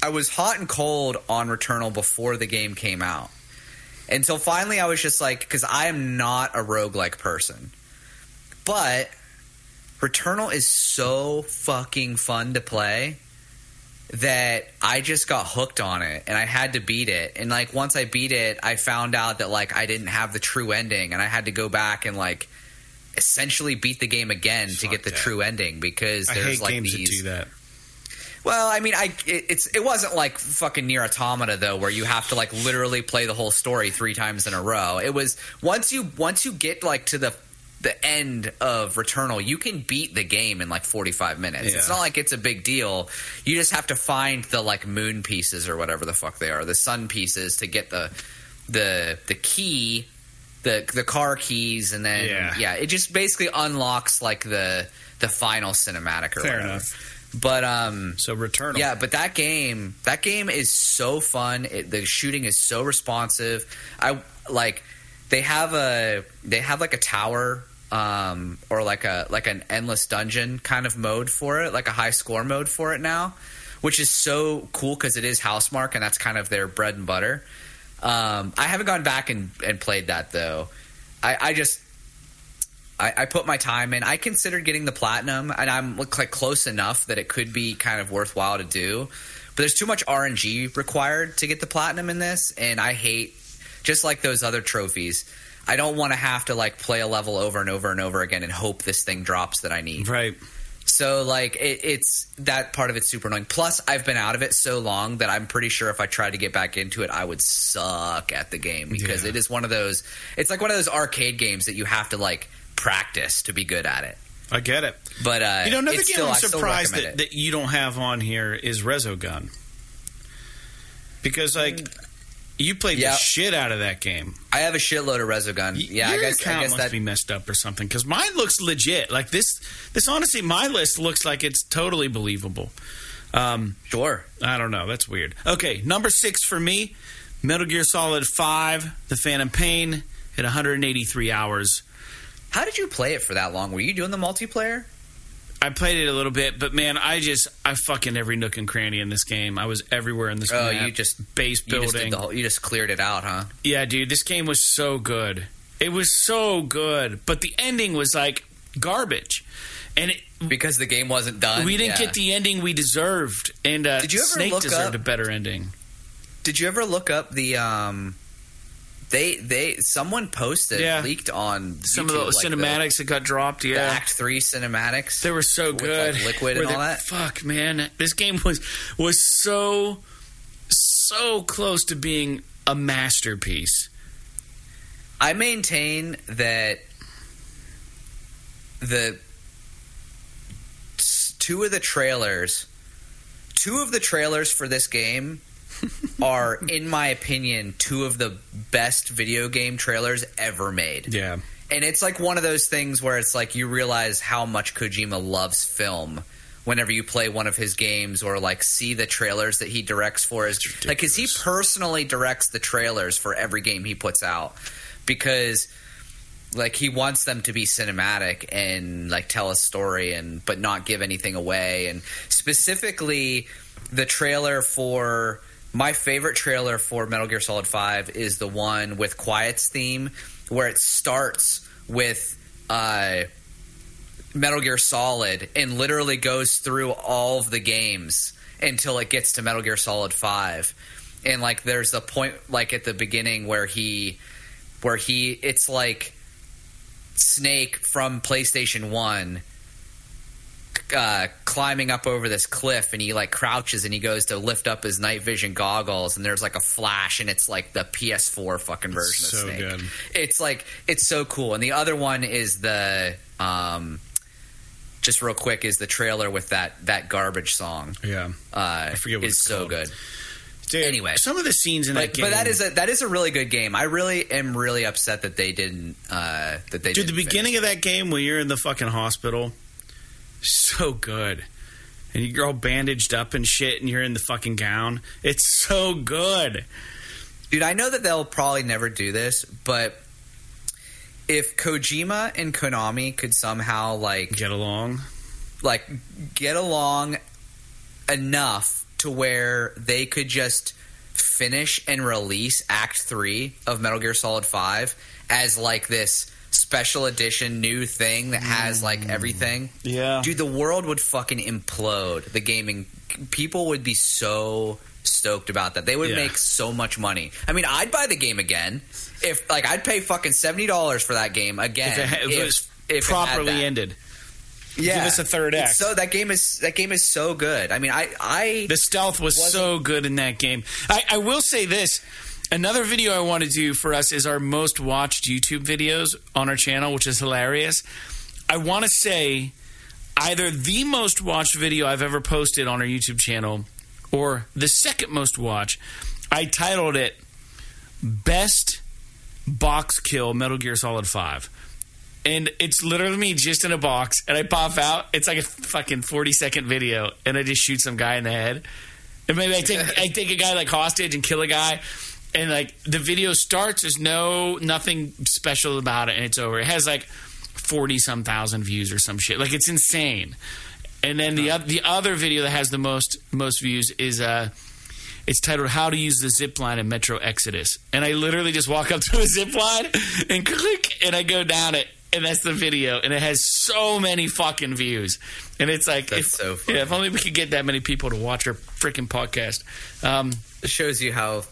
I was hot and cold on Returnal before the game came out. Until finally I was just like, because I am not a roguelike person. But Returnal is so fucking fun to play that I just got hooked on it and I had to beat it. And like once I beat it, I found out that like I didn't have the true ending and I had to go back and like essentially beat the game again Fuck to get the that. true ending because I there's like these. Well, I mean, I it, it's it wasn't like fucking NieR Automata though, where you have to like literally play the whole story three times in a row. It was once you once you get like to the the end of Returnal, you can beat the game in like 45 minutes. Yeah. It's not like it's a big deal. You just have to find the like moon pieces or whatever the fuck they are, the sun pieces to get the the the key, the the car keys and then yeah, yeah it just basically unlocks like the the final cinematic or Fair whatever. Enough. But um, so Returnal, yeah. But that game, that game is so fun. It, the shooting is so responsive. I like they have a they have like a tower um, or like a like an endless dungeon kind of mode for it, like a high score mode for it now, which is so cool because it is Housemarque and that's kind of their bread and butter. Um, I haven't gone back and, and played that though. I, I just I, I, put my time in. I considered getting the platinum, and I'm like close enough that it could be kind of worthwhile to do. But there's too much RNG required to get the platinum in this, and I hate just like those other trophies. I don't want to have to like play a level over and over and over again and hope this thing drops that I need. Right. So like it, it's that part of it's super annoying. Plus, I've been out of it so long that I'm pretty sure if I tried to get back into it, I would suck at the game because yeah. it is one of those. It's like one of those arcade games that you have to like practice to be good at it. I get it. But uh, you know, another game still, I'm surprised that, that, you don't have on here is Resogun. Because like you played yep. the shit out of that game. I have a shitload of Resogun. Yeah, Your I guess account I guess must that... be messed up or something. Because mine looks legit. Like this, this honestly, my list looks like it's totally believable. Um, sure. I don't know. That's weird. Okay, number six for me, Metal Gear Solid Five: The Phantom Pain at 183 hours. How did you play it for that long? Were you doing the multiplayer? I played it a little bit, but man, I just I fucking every nook and cranny in this game. I was everywhere in this. Game. Oh, map. you just base building. You just, whole, you just, cleared it out, huh? Yeah, dude, this game was so good. It was so good, but the ending was like garbage, and it, because the game wasn't done. We didn't yeah. get the ending we deserved, and uh, did you ever Snake look deserved up, a better ending. Did you ever look up the um, they they someone posted yeah. leaked on some YouTube, of the like cinematics the, that got dropped. Yeah, Act Three cinematics. They were so good. Like liquid and all that. Fuck man, this game was was so so close to being a masterpiece. I maintain that the two of the trailers, two of the trailers for this game are, in my opinion, two of the best video game trailers ever made. Yeah. And it's like one of those things where it's like you realize how much Kojima loves film whenever you play one of his games or like see the trailers that he directs for his like cuz he personally directs the trailers for every game he puts out because like he wants them to be cinematic and like tell a story and but not give anything away and specifically the trailer for my favorite trailer for Metal Gear Solid 5 is the one with Quiet's theme, where it starts with uh, Metal Gear Solid and literally goes through all of the games until it gets to Metal Gear Solid 5. And like there's the point like at the beginning where he where he it's like Snake from PlayStation 1 uh, climbing up over this cliff and he like crouches and he goes to lift up his night vision goggles and there's like a flash and it's like the PS4 fucking version so of Snake. Good. It's like it's so cool. And the other one is the um, just real quick is the trailer with that that garbage song. Yeah, uh, I forget what is so good. Dude, anyway, some of the scenes in but, that game, but that is a that is a really good game. I really am really upset that they didn't uh, that they. Dude, the beginning of that game when you're in the fucking hospital so good. And you're all bandaged up and shit, and you're in the fucking gown. It's so good. Dude, I know that they'll probably never do this, but if Kojima and Konami could somehow like get along, like get along enough to where they could just finish and release Act Three of Metal Gear Solid Five as like this special edition new thing that has like mm. everything. Yeah. Dude, the world would fucking implode. The gaming people would be so stoked about that. They would yeah. make so much money. I mean, I'd buy the game again. If like I'd pay fucking $70 for that game again. If, it, if, if, if it had properly that. ended. Yeah, Give us a third It's. So that game is that game is so good. I mean, I I The stealth was so good in that game. I, I will say this. Another video I want to do for us is our most watched YouTube videos on our channel, which is hilarious. I want to say either the most watched video I've ever posted on our YouTube channel or the second most watched. I titled it Best Box Kill Metal Gear Solid 5. And it's literally me just in a box, and I pop out. It's like a fucking 40 second video, and I just shoot some guy in the head. And maybe I take I take a guy like hostage and kill a guy, and like the video starts. There's no nothing special about it, and it's over. It has like forty some thousand views or some shit. Like it's insane. And then the the other video that has the most most views is uh it's titled "How to Use the Zip Line in Metro Exodus," and I literally just walk up to a zip line and click, and I go down it, and that's the video, and it has so many fucking views, and it's like, That's if, so funny. yeah, if only we could get that many people to watch our freaking podcast. Um, it shows you how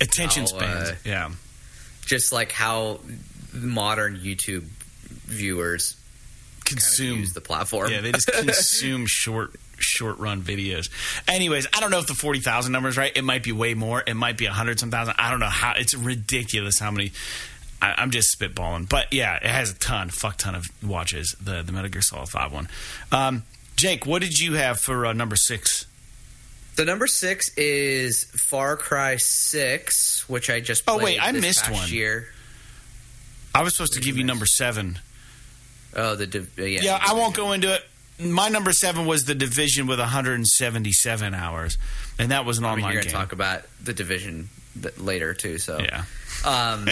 attention How, spans, uh, yeah, just like how modern YouTube viewers kind of consume use the platform. Yeah, they just consume short short run videos. Anyways, I don't know if the forty thousand number is right. It might be way more. It might be a hundred some thousand. I don't know how. It's ridiculous how many. I, I'm just spitballing, but yeah, it has a ton, fuck ton of watches. The the Metal Gear Solid Five one. Um, Jake, what did you have for uh, number six? The number six is Far Cry Six, which I just Oh, wait, I this missed one. year. I was supposed to give you number seven. Oh, the div- uh, yeah, Yeah, I won't go into it. My number seven was the Division with 177 hours, and that was an I mean, online you're game. gonna talk about the division later too. So yeah. Um,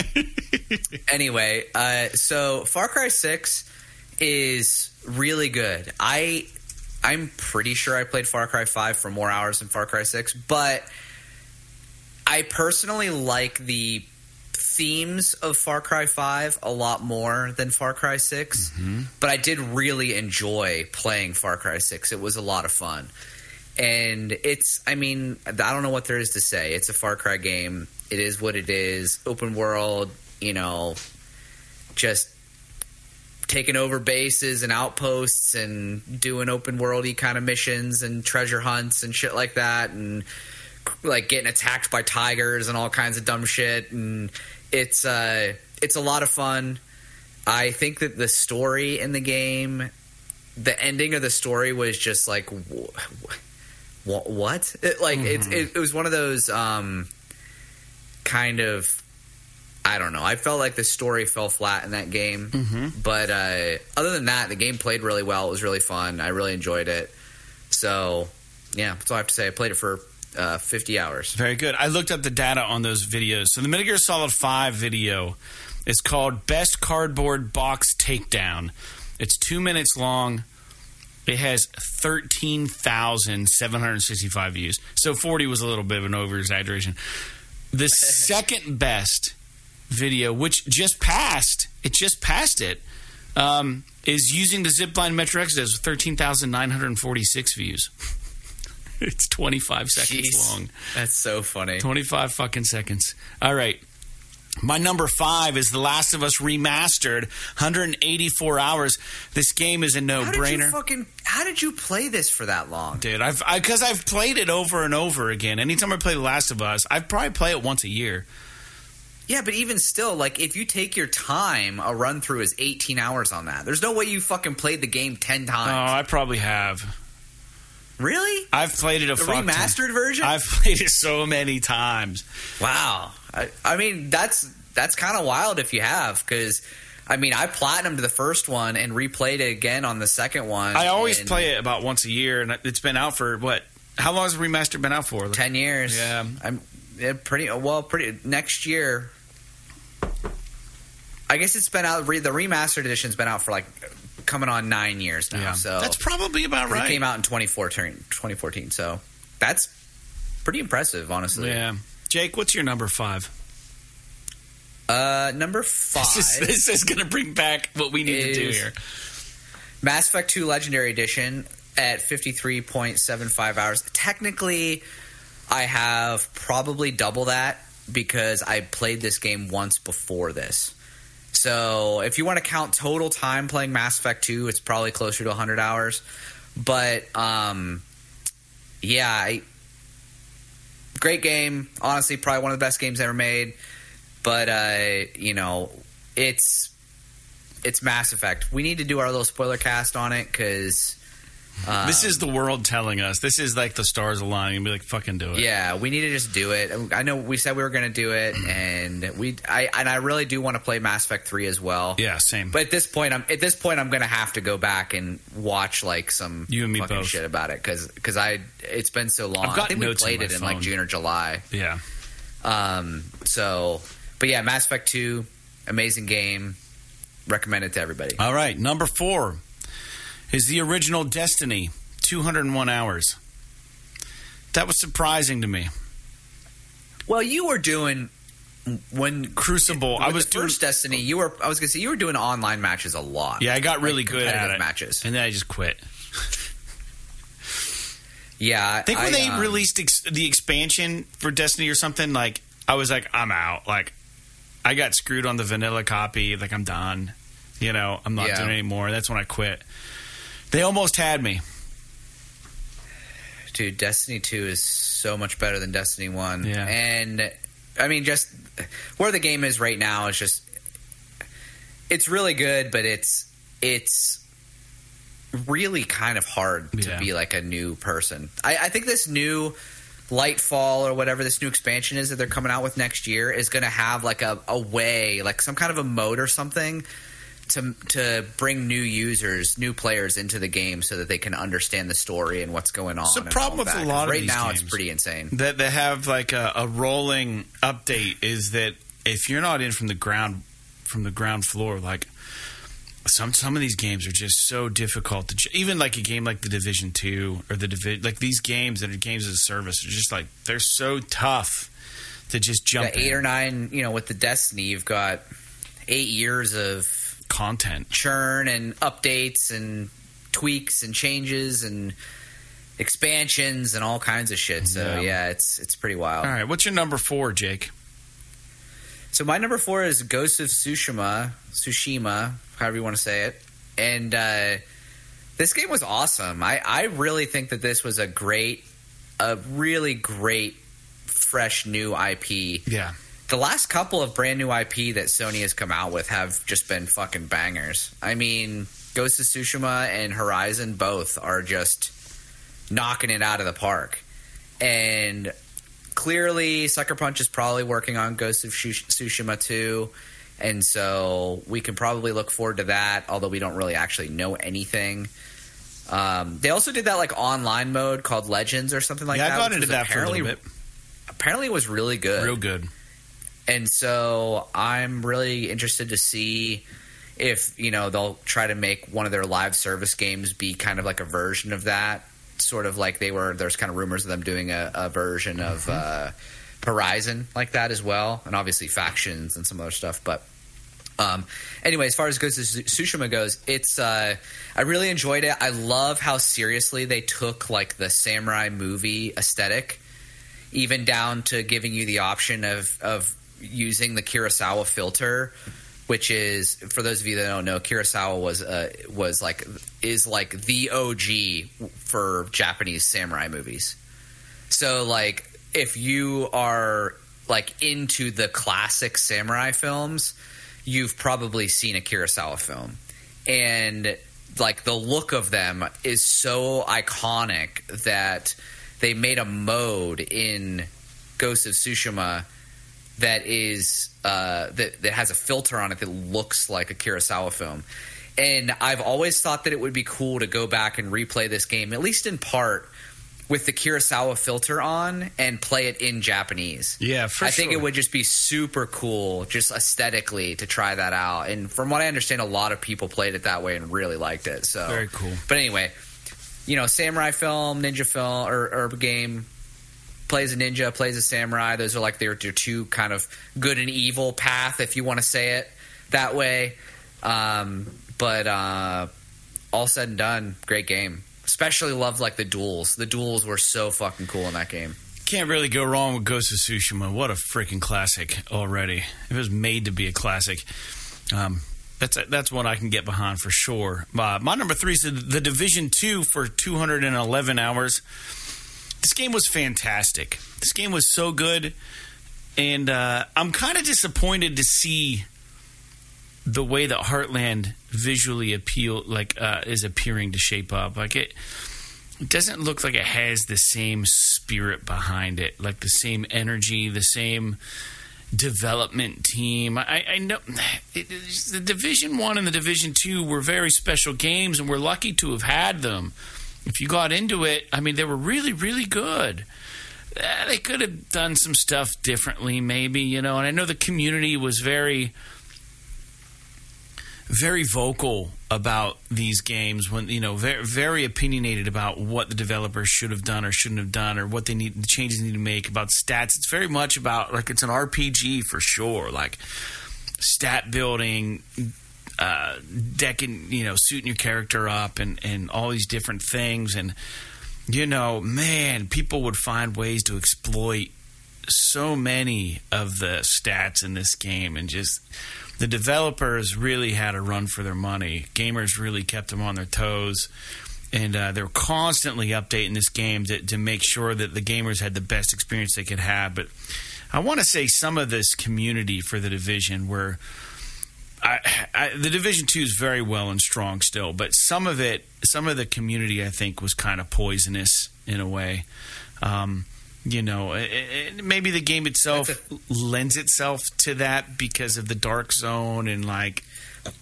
anyway, uh, so Far Cry Six is really good. I I'm pretty sure I played Far Cry Five for more hours than Far Cry Six, but I personally like the themes of Far Cry Five a lot more than Far Cry 6 mm-hmm. But I did really enjoy playing Far Cry Six. It was a lot of fun. And it's, I mean, I don't know what there is to say. It's a Far Cry game. It is what it is. Open world, you know, just taking over bases and outposts and doing open worldy kind of missions and treasure hunts and shit like that and like getting attacked by tigers and all kinds of dumb shit and it's uh it's a lot of fun. I think that the story in the game the ending of the story was just like wh- wh- what? It, like it's it, it was one of those um kind of I don't know. I felt like the story fell flat in that game. Mm-hmm. But uh, other than that, the game played really well. It was really fun. I really enjoyed it. So, yeah, that's all I have to say. I played it for uh, 50 hours. Very good. I looked up the data on those videos. So the Metal Gear Solid 5 video is called Best Cardboard Box Takedown. It's two minutes long. It has 13,765 views. So 40 was a little bit of an over exaggeration. The second best video, which just passed, it just passed it, um, is using the zipline Metro Exodus with 13,946 views. it's 25 seconds Jeez. long. That's so funny. 25 fucking seconds. All right. My number five is The Last of Us Remastered, 184 hours. This game is a no How did you brainer. fucking? How did you play this for that long? Dude, I've because I've played it over and over again. Anytime I play The Last of Us, I probably play it once a year. Yeah, but even still, like if you take your time, a run through is 18 hours on that. There's no way you fucking played the game 10 times. Oh. I probably have. really? I've played it a The fuck ton. remastered version? I've played it so many times. Wow. I, I mean, that's that's kind of wild if you have, because I mean, I platinumed the first one and replayed it again on the second one. I always and play it about once a year, and it's been out for what? How long has the remaster been out for? 10 years. Yeah. I'm yeah, pretty well. Pretty next year. I guess it's been out. Re, the remastered edition's been out for like coming on nine years now. Yeah. So That's probably about right. It came out in 2014, 2014. So that's pretty impressive, honestly. Yeah. Jake, what's your number five? Uh, number five, This is, this is going to bring back what we need to do here. Mass Effect 2 Legendary Edition at 53.75 hours. Technically, I have probably double that because I played this game once before this. So if you want to count total time playing Mass Effect 2, it's probably closer to 100 hours. But um, yeah, I, great game. Honestly, probably one of the best games ever made. But uh, you know, it's it's Mass Effect. We need to do our little spoiler cast on it because um, this is the world telling us. This is like the stars aligning and be like, "Fucking do it." Yeah, we need to just do it. I know we said we were going to do it, and we. I and I really do want to play Mass Effect three as well. Yeah, same. But at this point, I'm at this point I'm going to have to go back and watch like some you and me fucking both. shit about it because because I it's been so long. I've got I think we notes played on it in like phone. June or July. Yeah. Um. So, but yeah, Mass Effect two, amazing game. Recommend it to everybody. All right, number four is the original Destiny, 201 hours. That was surprising to me. Well, you were doing when Crucible. I was doing first Destiny. You were. I was gonna say you were doing online matches a lot. Yeah, I got really Like, good at it. Matches. and then I just quit. Yeah, I think when they um, released ex- the expansion for Destiny or something, like I was like, I'm out. Like I got screwed on the vanilla copy. Like I'm done. You know, I'm not Yeah. doing it anymore. That's when I quit. They almost had me. dude, Destiny two is so much better than Destiny one. Yeah. and I mean, just where the game is right now is just it's really good, but it's it's really kind of hard to Yeah. be like a new person. I, I think this new Lightfall or whatever this new expansion is that they're coming out with next year is going to have like a, a way, like some kind of a mode or something to to bring new users, new players into the game so that they can understand the story and what's going on. A and problem with that. a lot of right now. It's pretty insane. that they have like a, a rolling update is that if you're not in from the ground from the ground floor like some some of these games are just so difficult to even like a game like the division 2 or the division like these games that are games as a service are just like they're so tough to just jump eight in. or nine, you know, with the Destiny, you've got eight years of content churn and updates and tweaks and changes and expansions and all kinds of shit. So Yeah. yeah, it's it's pretty wild. all right what's your number 4 Jake So my number four is Ghost of Tsushima, Tsushima, however you want to say it, and uh, this game was awesome. I I really think that this was a great, a really great, fresh new IP. yeah The last couple of brand new IP that Sony has come out with have just been fucking bangers. I mean, Ghost of Tsushima and Horizon both are just knocking it out of the park. And clearly, Sucker Punch is probably working on Ghost of Tsushima too. And so we can probably look forward to that, although we don't really actually know anything. Um, they also did that like online mode called Legends or something like yeah that. I got into that for a apparently little bit apparently it was really good. real good And so I'm really interested to see if, you know, they'll try to make one of their live service games be kind of like a version of that. Sort of like they were, there's kind of rumors of them doing a, a version of uh, Horizon like that as well. And obviously factions and some other stuff. But um, anyway, as far as Ghost of Tsushima goes, it's uh, I really enjoyed it. I love how seriously they took like the samurai movie aesthetic, even down to giving you the option of of using the Kurosawa filter, which is for those of you that don't know, Kurosawa was uh, was like is like the OG for Japanese samurai movies. So like if you are like into the classic samurai films, you've probably seen a Kurosawa film. And like the look of them is so iconic that they made a mode in Ghost of Tsushima that is uh, that that has a filter on it that looks like a Kurosawa film. And I've always thought that it would be cool to go back and replay this game, at least in part, with the Kurosawa filter on and play it in Japanese. yeah for I think sure. it would just be super cool, just aesthetically, to try that out. And from what I understand, a lot of people played it that way and really liked it. So Very cool. But anyway, you know, samurai film, ninja film, or, or game plays a ninja, plays a samurai. Those are like their, their two kind of good and evil path, if you want to say it that way. Um, but uh, all said and done, great game. Especially loved like the duels. The duels were so fucking cool in that game. Can't really go wrong with Ghost of Tsushima. What a freaking classic already. It was made to be a classic. Um, that's that's one I can get behind for sure. Uh, my number three is the Division Two for 211 hours. This game was fantastic. This game was so good, and uh, I'm kind of disappointed to see the way that Heartland visually appeal like uh, is appearing to shape up. Like it, it doesn't look like it has the same spirit behind it, like the same energy, the same development team. I, I know it, the Division One and the Division Two were very special games, and we're lucky to have had them. If you got into it, I mean, they were really, really good. Uh, they could have done some stuff differently, maybe you know. And I know the community was very, very vocal about these games when you know very, very opinionated about what the developers should have done or shouldn't have done or what they need the changes they need to make about stats it's very much about like it's an rpg for sure like stat building uh decking you know suiting your character up and and all these different things and you know man people would find ways to exploit so many of the stats in this game and just the developers really had a run for their money. Gamers really kept them on their toes. And uh, they're constantly updating this game to, to make sure that the gamers had the best experience they could have. But I want to say some of this community for the division where I, I, the division two is very well and strong still, but some of it, some of the community, I think, was kind of poisonous in a way. Um, you know, it, it, maybe the game itself a, lends itself to that because of the dark zone and like,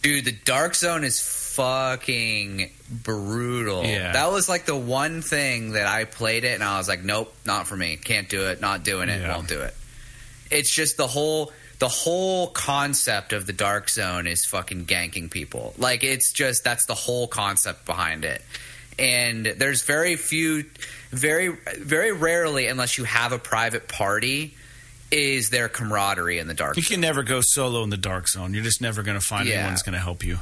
dude, the dark zone is fucking brutal. Yeah. That was like the one thing that I played it and I was like, nope, not for me. Can't do it. Not doing it. Yeah. Won't do it. It's just the whole the whole concept of the dark zone is fucking ganking people. Like it's just that's the whole concept behind it. And there's very few very very rarely unless you have a private party is there camaraderie in the dark you can never go solo in the dark zone you're just never going to find yeah. anyone who's going to help you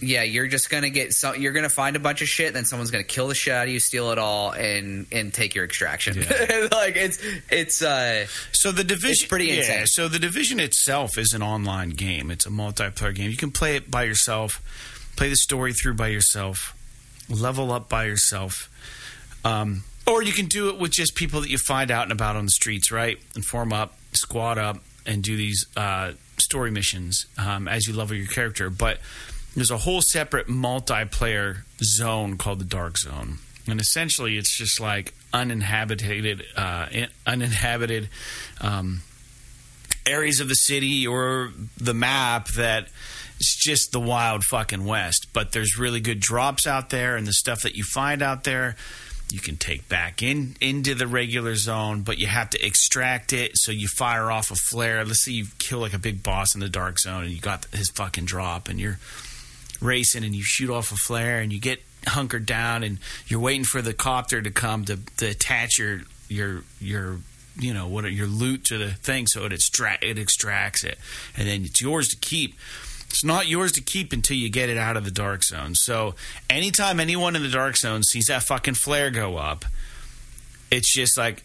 yeah you're just going to get so you're going to find a bunch of shit then someone's going to kill the shit out of you steal it all and and take your extraction yeah. like it's it's uh so the division pretty yeah, insane so the division itself is an online game it's a multiplayer game you can play it by yourself play the story through by yourself level up by yourself um, or you can do it with just people that you find out and about on the streets, right? And form up, squad up, and do these uh, story missions um, as you level your character. But there's a whole separate multiplayer zone called the Dark Zone, and essentially it's just like uninhabited, uh, uninhabited um, areas of the city or the map that it's just the wild fucking west. But there's really good drops out there, and the stuff that you find out there you can take back in into the regular zone, but you have to extract it. So you fire off a flare. Let's say you kill like a big boss in the dark zone, and you got his fucking drop, and you're racing, and you shoot off a flare, and you get hunkered down, and you're waiting for the copter to come to, to attach your your your you know what your loot to the thing, so it extract it extracts it, and then it's yours to keep. It's not yours to keep until you get it out of the dark zone. So anytime anyone in the dark zone sees that fucking flare go up, it's just like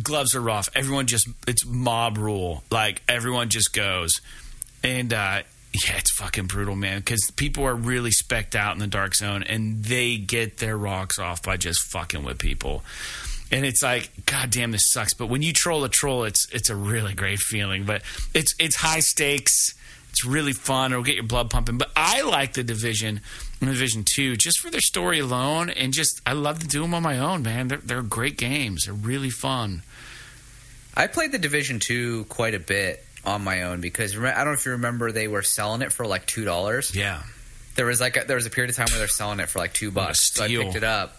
gloves are off. Everyone just it's mob rule. Like everyone just goes. And uh yeah, it's fucking brutal, man. Because people are really specced out in the dark zone, and they get their rocks off by just fucking with people. And it's like, god damn, this sucks. But when you troll a troll, it's it's a really great feeling. But it's it's high stakes. It's really fun. It'll get your blood pumping. But I like the Division, Division Two, just for their story alone, and just I love to do them on my own, man. They're they're great games. They're really fun. I played the Division Two quite a bit on my own because I don't know if you remember they were selling it for like two dollars. Yeah, there was like a, there was a period of time where they're selling it for like two bucks. So I picked it up,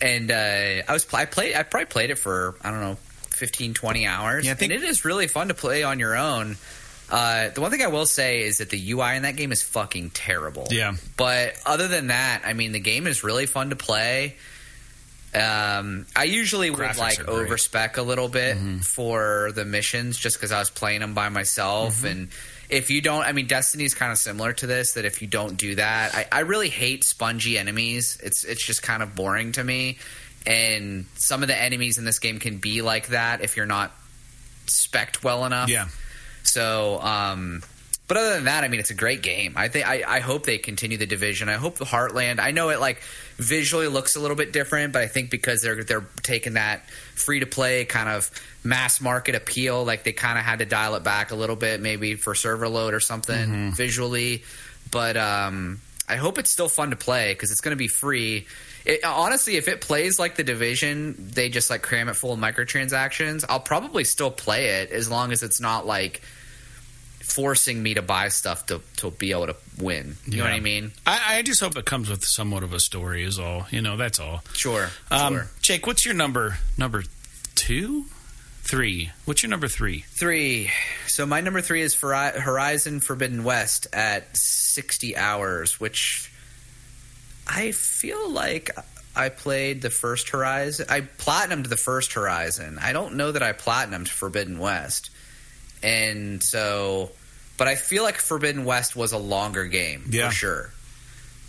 and uh, I was I played I probably played it for I don't know 15, 20 hours. Yeah, I think and it is really fun to play on your own. Uh, the one thing I will say is that the UI in that game is fucking terrible. Yeah. But other than that, I mean, the game is really fun to play. Um, I usually Graphics would like overspec a little bit mm-hmm. for the missions just because I was playing them by myself. Mm-hmm. And if you don't, I mean, Destiny is kind of similar to this. That if you don't do that, I, I really hate spongy enemies. It's it's just kind of boring to me. And some of the enemies in this game can be like that if you're not specced well enough. Yeah. So, um, But other than that, I mean, it's a great game. I think I, I hope they continue the division. I hope the Heartland. I know it like visually looks a little bit different, but I think because they're they're taking that free to play kind of mass market appeal, like they kind of had to dial it back a little bit, maybe for server load or something mm-hmm. visually. But um, I hope it's still fun to play because it's going to be free. It, honestly, if it plays like the division, they just like cram it full of microtransactions. I'll probably still play it as long as it's not like forcing me to buy stuff to, to be able to win. You yeah. know what I mean? I, I, just hope it comes with somewhat of a story. Is all you know. That's all. Sure. Um, sure. Jake, what's your number? Number two, three. What's your number three? Three. So my number three is for Horizon Forbidden West at sixty hours, which I feel like I played the first Horizon. I platinumed the first Horizon. I don't know that I platinumed Forbidden West, and so but I feel like Forbidden West was a longer game yeah. for sure.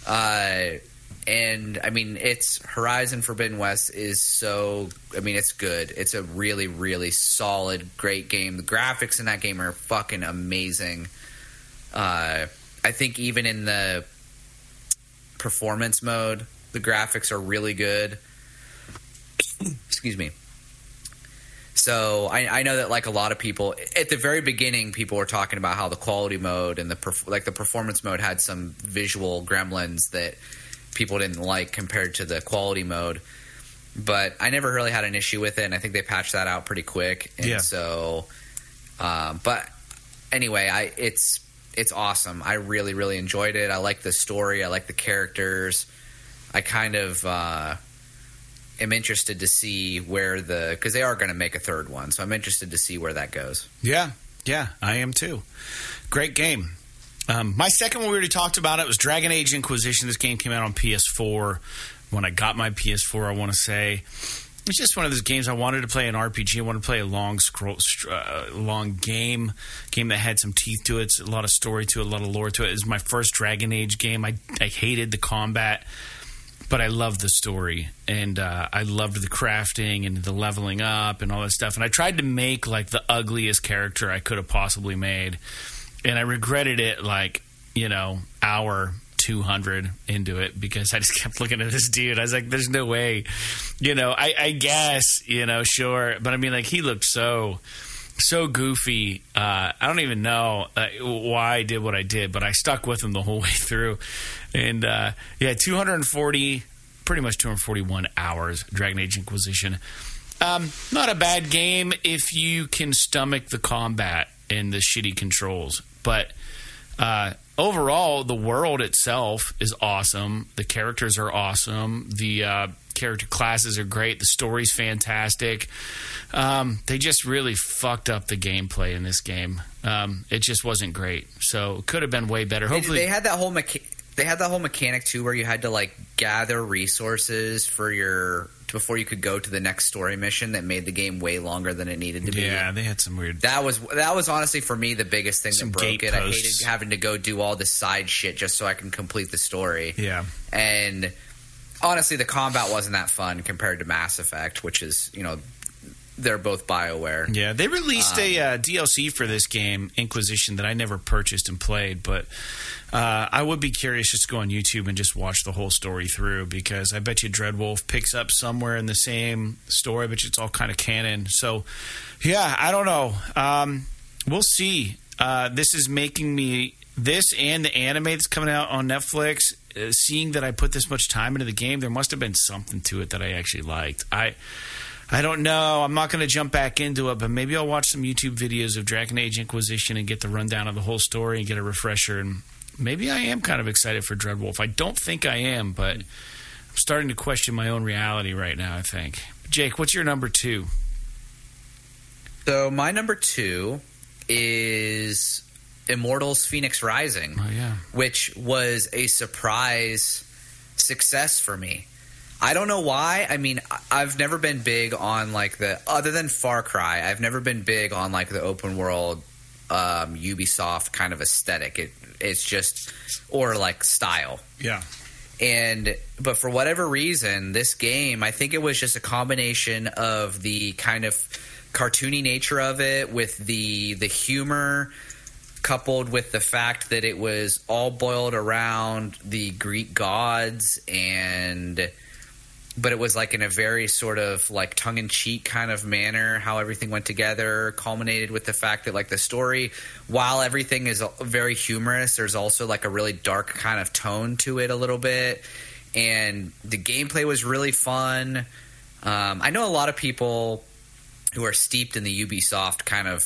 Uh, and I mean, it's Horizon Forbidden West is so. I mean, it's good. It's a really, really solid, great game. The graphics in that game are fucking amazing. Uh, I think even in the performance mode, the graphics are really good. Excuse me. So I, I, know that like a lot of people at the very beginning, people were talking about how the quality mode and the perf- like the performance mode had some visual gremlins that people didn't like compared to the quality mode. But I never really had an issue with it, and I think they patched that out pretty quick. And yeah. so, um, but anyway, I it's it's awesome. I really really enjoyed it. I like the story. I like the characters. I kind of. Uh, am interested to see where the because they are going to make a third one, so I'm interested to see where that goes. Yeah, yeah, I am too. Great game. Um, my second one we already talked about it was Dragon Age Inquisition. This game came out on PS4 when I got my PS4. I want to say it's just one of those games I wanted to play an RPG. I wanted to play a long scroll, uh, long game, game that had some teeth to it, a lot of story to it, a lot of lore to it. It was my first Dragon Age game. I I hated the combat but I loved the story and uh, I loved the crafting and the leveling up and all that stuff. And I tried to make like the ugliest character I could have possibly made, and I regretted it like you know hour 200 into it because I just kept looking at this dude. I was like, there's no way, you know, I, I guess, you know, sure. But I mean, like, he looked so, so goofy. Uh, I don't even know uh, why I did what I did, but I stuck with him the whole way through. And uh, yeah, 240, pretty much 241 hours, Dragon Age Inquisition. Um, not a bad game if you can stomach the combat and the shitty controls. But uh, overall, the world itself is awesome. The characters are awesome. The uh, character classes are great. The story's fantastic. Um, they just really fucked up the gameplay in this game. Um, it just wasn't great. So it could have been way better. Hopefully, they, they had that whole mecha- they had that whole mechanic too, where you had to like gather resources for your before you could go to the next story mission that made the game way longer than it needed to be. Yeah, they had some weird. That was that was honestly for me the biggest thing that broke it. Posts. I hated having to go do all this side shit just so I can complete the story. Yeah, and honestly, the combat wasn't that fun compared to Mass Effect, which is you know they're both Bioware. Yeah, they released um, a uh, DLC for this game, Inquisition, that I never purchased and played, but uh, I would be curious just to go on YouTube and just watch the whole story through because I bet you Dreadwolf picks up somewhere in the same story, but it's all kind of canon. So, yeah, I don't know. Um, we'll see. Uh, this is making me this and the anime that's coming out on Netflix. Uh, seeing that I put this much time into the game, there must have been something to it that I actually liked. I I don't know. I'm not going to jump back into it, but maybe I'll watch some YouTube videos of Dragon Age Inquisition and get the rundown of the whole story and get a refresher. And maybe I am kind of excited for Dreadwolf. I don't think I am, but I'm starting to question my own reality right now, I think. Jake, what's your number two? So my number two is Immortals Fenyx Rising. Oh, yeah. Which was a surprise success for me. I don't know why. I mean, I've never been big on like the other than Far Cry. I've never been big on like the open world um, Ubisoft kind of aesthetic. It it's just or like style. Yeah. And but for whatever reason, this game, I think it was just a combination of the kind of cartoony nature of it with the the humor coupled with the fact that it was all boiled around the Greek gods and but it was like in a very sort of like tongue-in-cheek kind of manner how everything went together culminated with the fact that like the story while everything is very humorous there's also like a really dark kind of tone to it a little bit. And the gameplay was really fun. Um, i know a lot of people who are steeped in the ubisoft kind of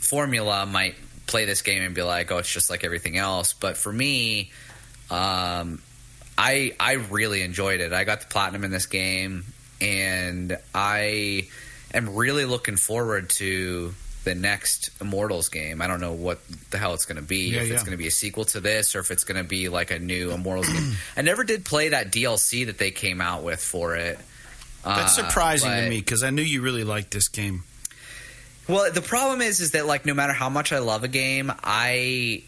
formula might play this game and be like oh it's just like everything else but for me um, I I really enjoyed it. I got the platinum in this game, and I am really looking forward to the next Immortals game. I don't know what the hell it's going to be. Yeah, if yeah. it's going to be a sequel to this, or if it's going to be like a new Immortals game. I never did play that DLC that they came out with for it. That's Uh, surprising to me because I knew you really liked this game. Well, the problem is, is that like no matter how much I love a game, I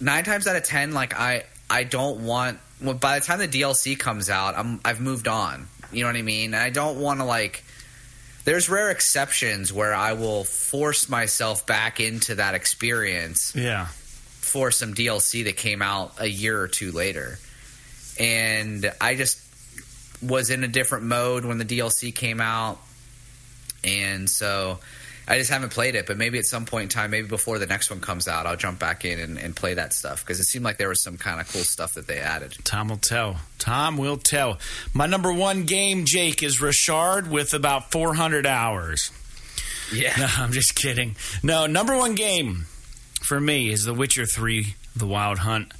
nine times out of ten, like I I don't want. Well, by the time the DLC comes out, I'm I've moved on. You know what I mean? And I don't want to like. There's rare exceptions where I will force myself back into that experience Yeah. for some DLC that came out a year or two later. And I just was in a different mode when the DLC came out. And so I just haven't played it, but maybe at some point in time, maybe before the next one comes out, I'll jump back in and, and play that stuff because it seemed like there was some kind of cool stuff that they added. Time will tell. Time will tell. My number one game, Jake, is Richard with about 400 hours. Yeah. No, I'm just kidding. No, number one game for me is The Witcher 3 The Wild Hunt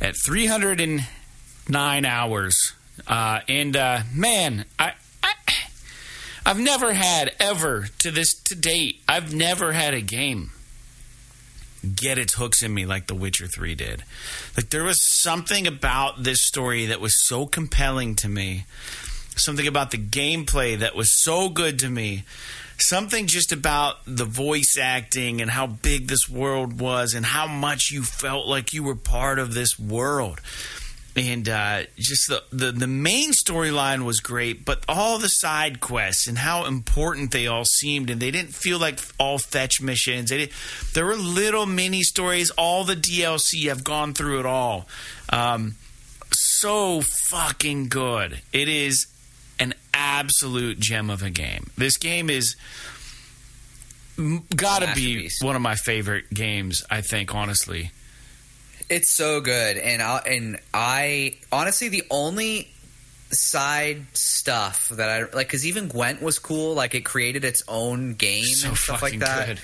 at 309 hours. Uh, and uh, man, I I've never had ever to this to date. I've never had a game get its hooks in me like The Witcher 3 did. Like there was something about this story that was so compelling to me. Something about the gameplay that was so good to me. Something just about the voice acting and how big this world was and how much you felt like you were part of this world and uh, just the, the the main storyline was great, but all the side quests and how important they all seemed, and they didn't feel like all fetch missions. They there were little mini stories. All the DLC have gone through it all. Um, so fucking good. It is an absolute gem of a game. This game is gotta be one of my favorite games. I think honestly. It's so good, and I, and I honestly the only side stuff that I like because even Gwent was cool. Like it created its own game So and stuff like that. good.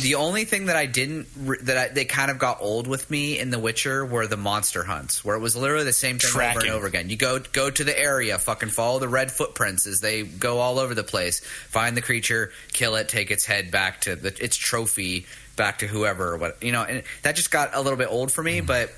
The only thing that I didn't that I, they kind of got old with me in The Witcher were the monster hunts, where it was literally the same thing over and over again. You go go to the area, fucking follow the red footprints as they go all over the place, find the creature, kill it, take its head back to the, its trophy, back to whoever or what you know. And that just got a little bit old for me, mm-hmm. but.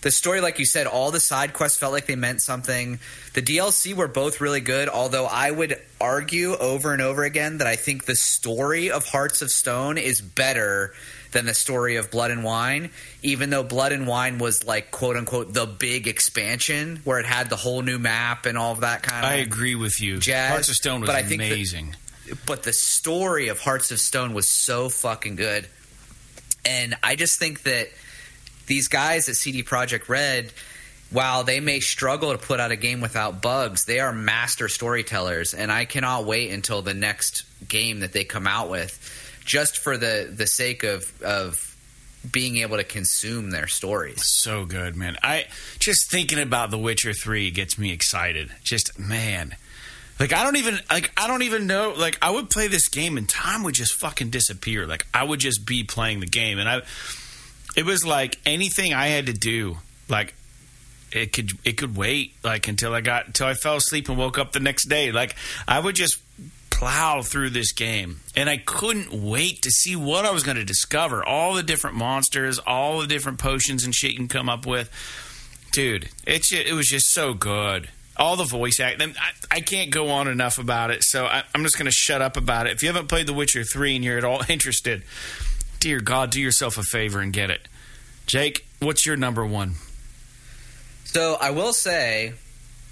The story, like you said, all the side quests felt like they meant something. The DLC were both really good, although I would argue over and over again that I think the story of Hearts of Stone is better than the story of Blood and Wine, even though Blood and Wine was like quote unquote the big expansion where it had the whole new map and all of that kind of I agree with you. Jazz, Hearts of Stone was but I think amazing. but the story of Hearts of Stone was so fucking good. And I just think that these guys at CD Projekt Red, while they may struggle to put out a game without bugs, they are master storytellers. And I cannot wait until the next game that they come out with, just for the, the sake of, of being able to consume their stories. So good, man. I just thinking about The Witcher 3 gets me excited. Just man. Like I don't even like I don't even know like I would play this game and time would just fucking disappear. Like I would just be playing the game and I it was like anything I had to do like it could it could wait like until I got until I fell asleep and woke up the next day. Like I would just plow through this game and I couldn't wait to see what I was going to discover. All the different monsters, all the different potions and shit you can come up with. Dude, it's it was just so good. All the voice acting. I, I can't go on enough about it, so I, I'm just going to shut up about it. If you haven't played The Witcher 3 and you're at all interested, dear God, do yourself a favor and get it. Jake, what's your number one? So I will say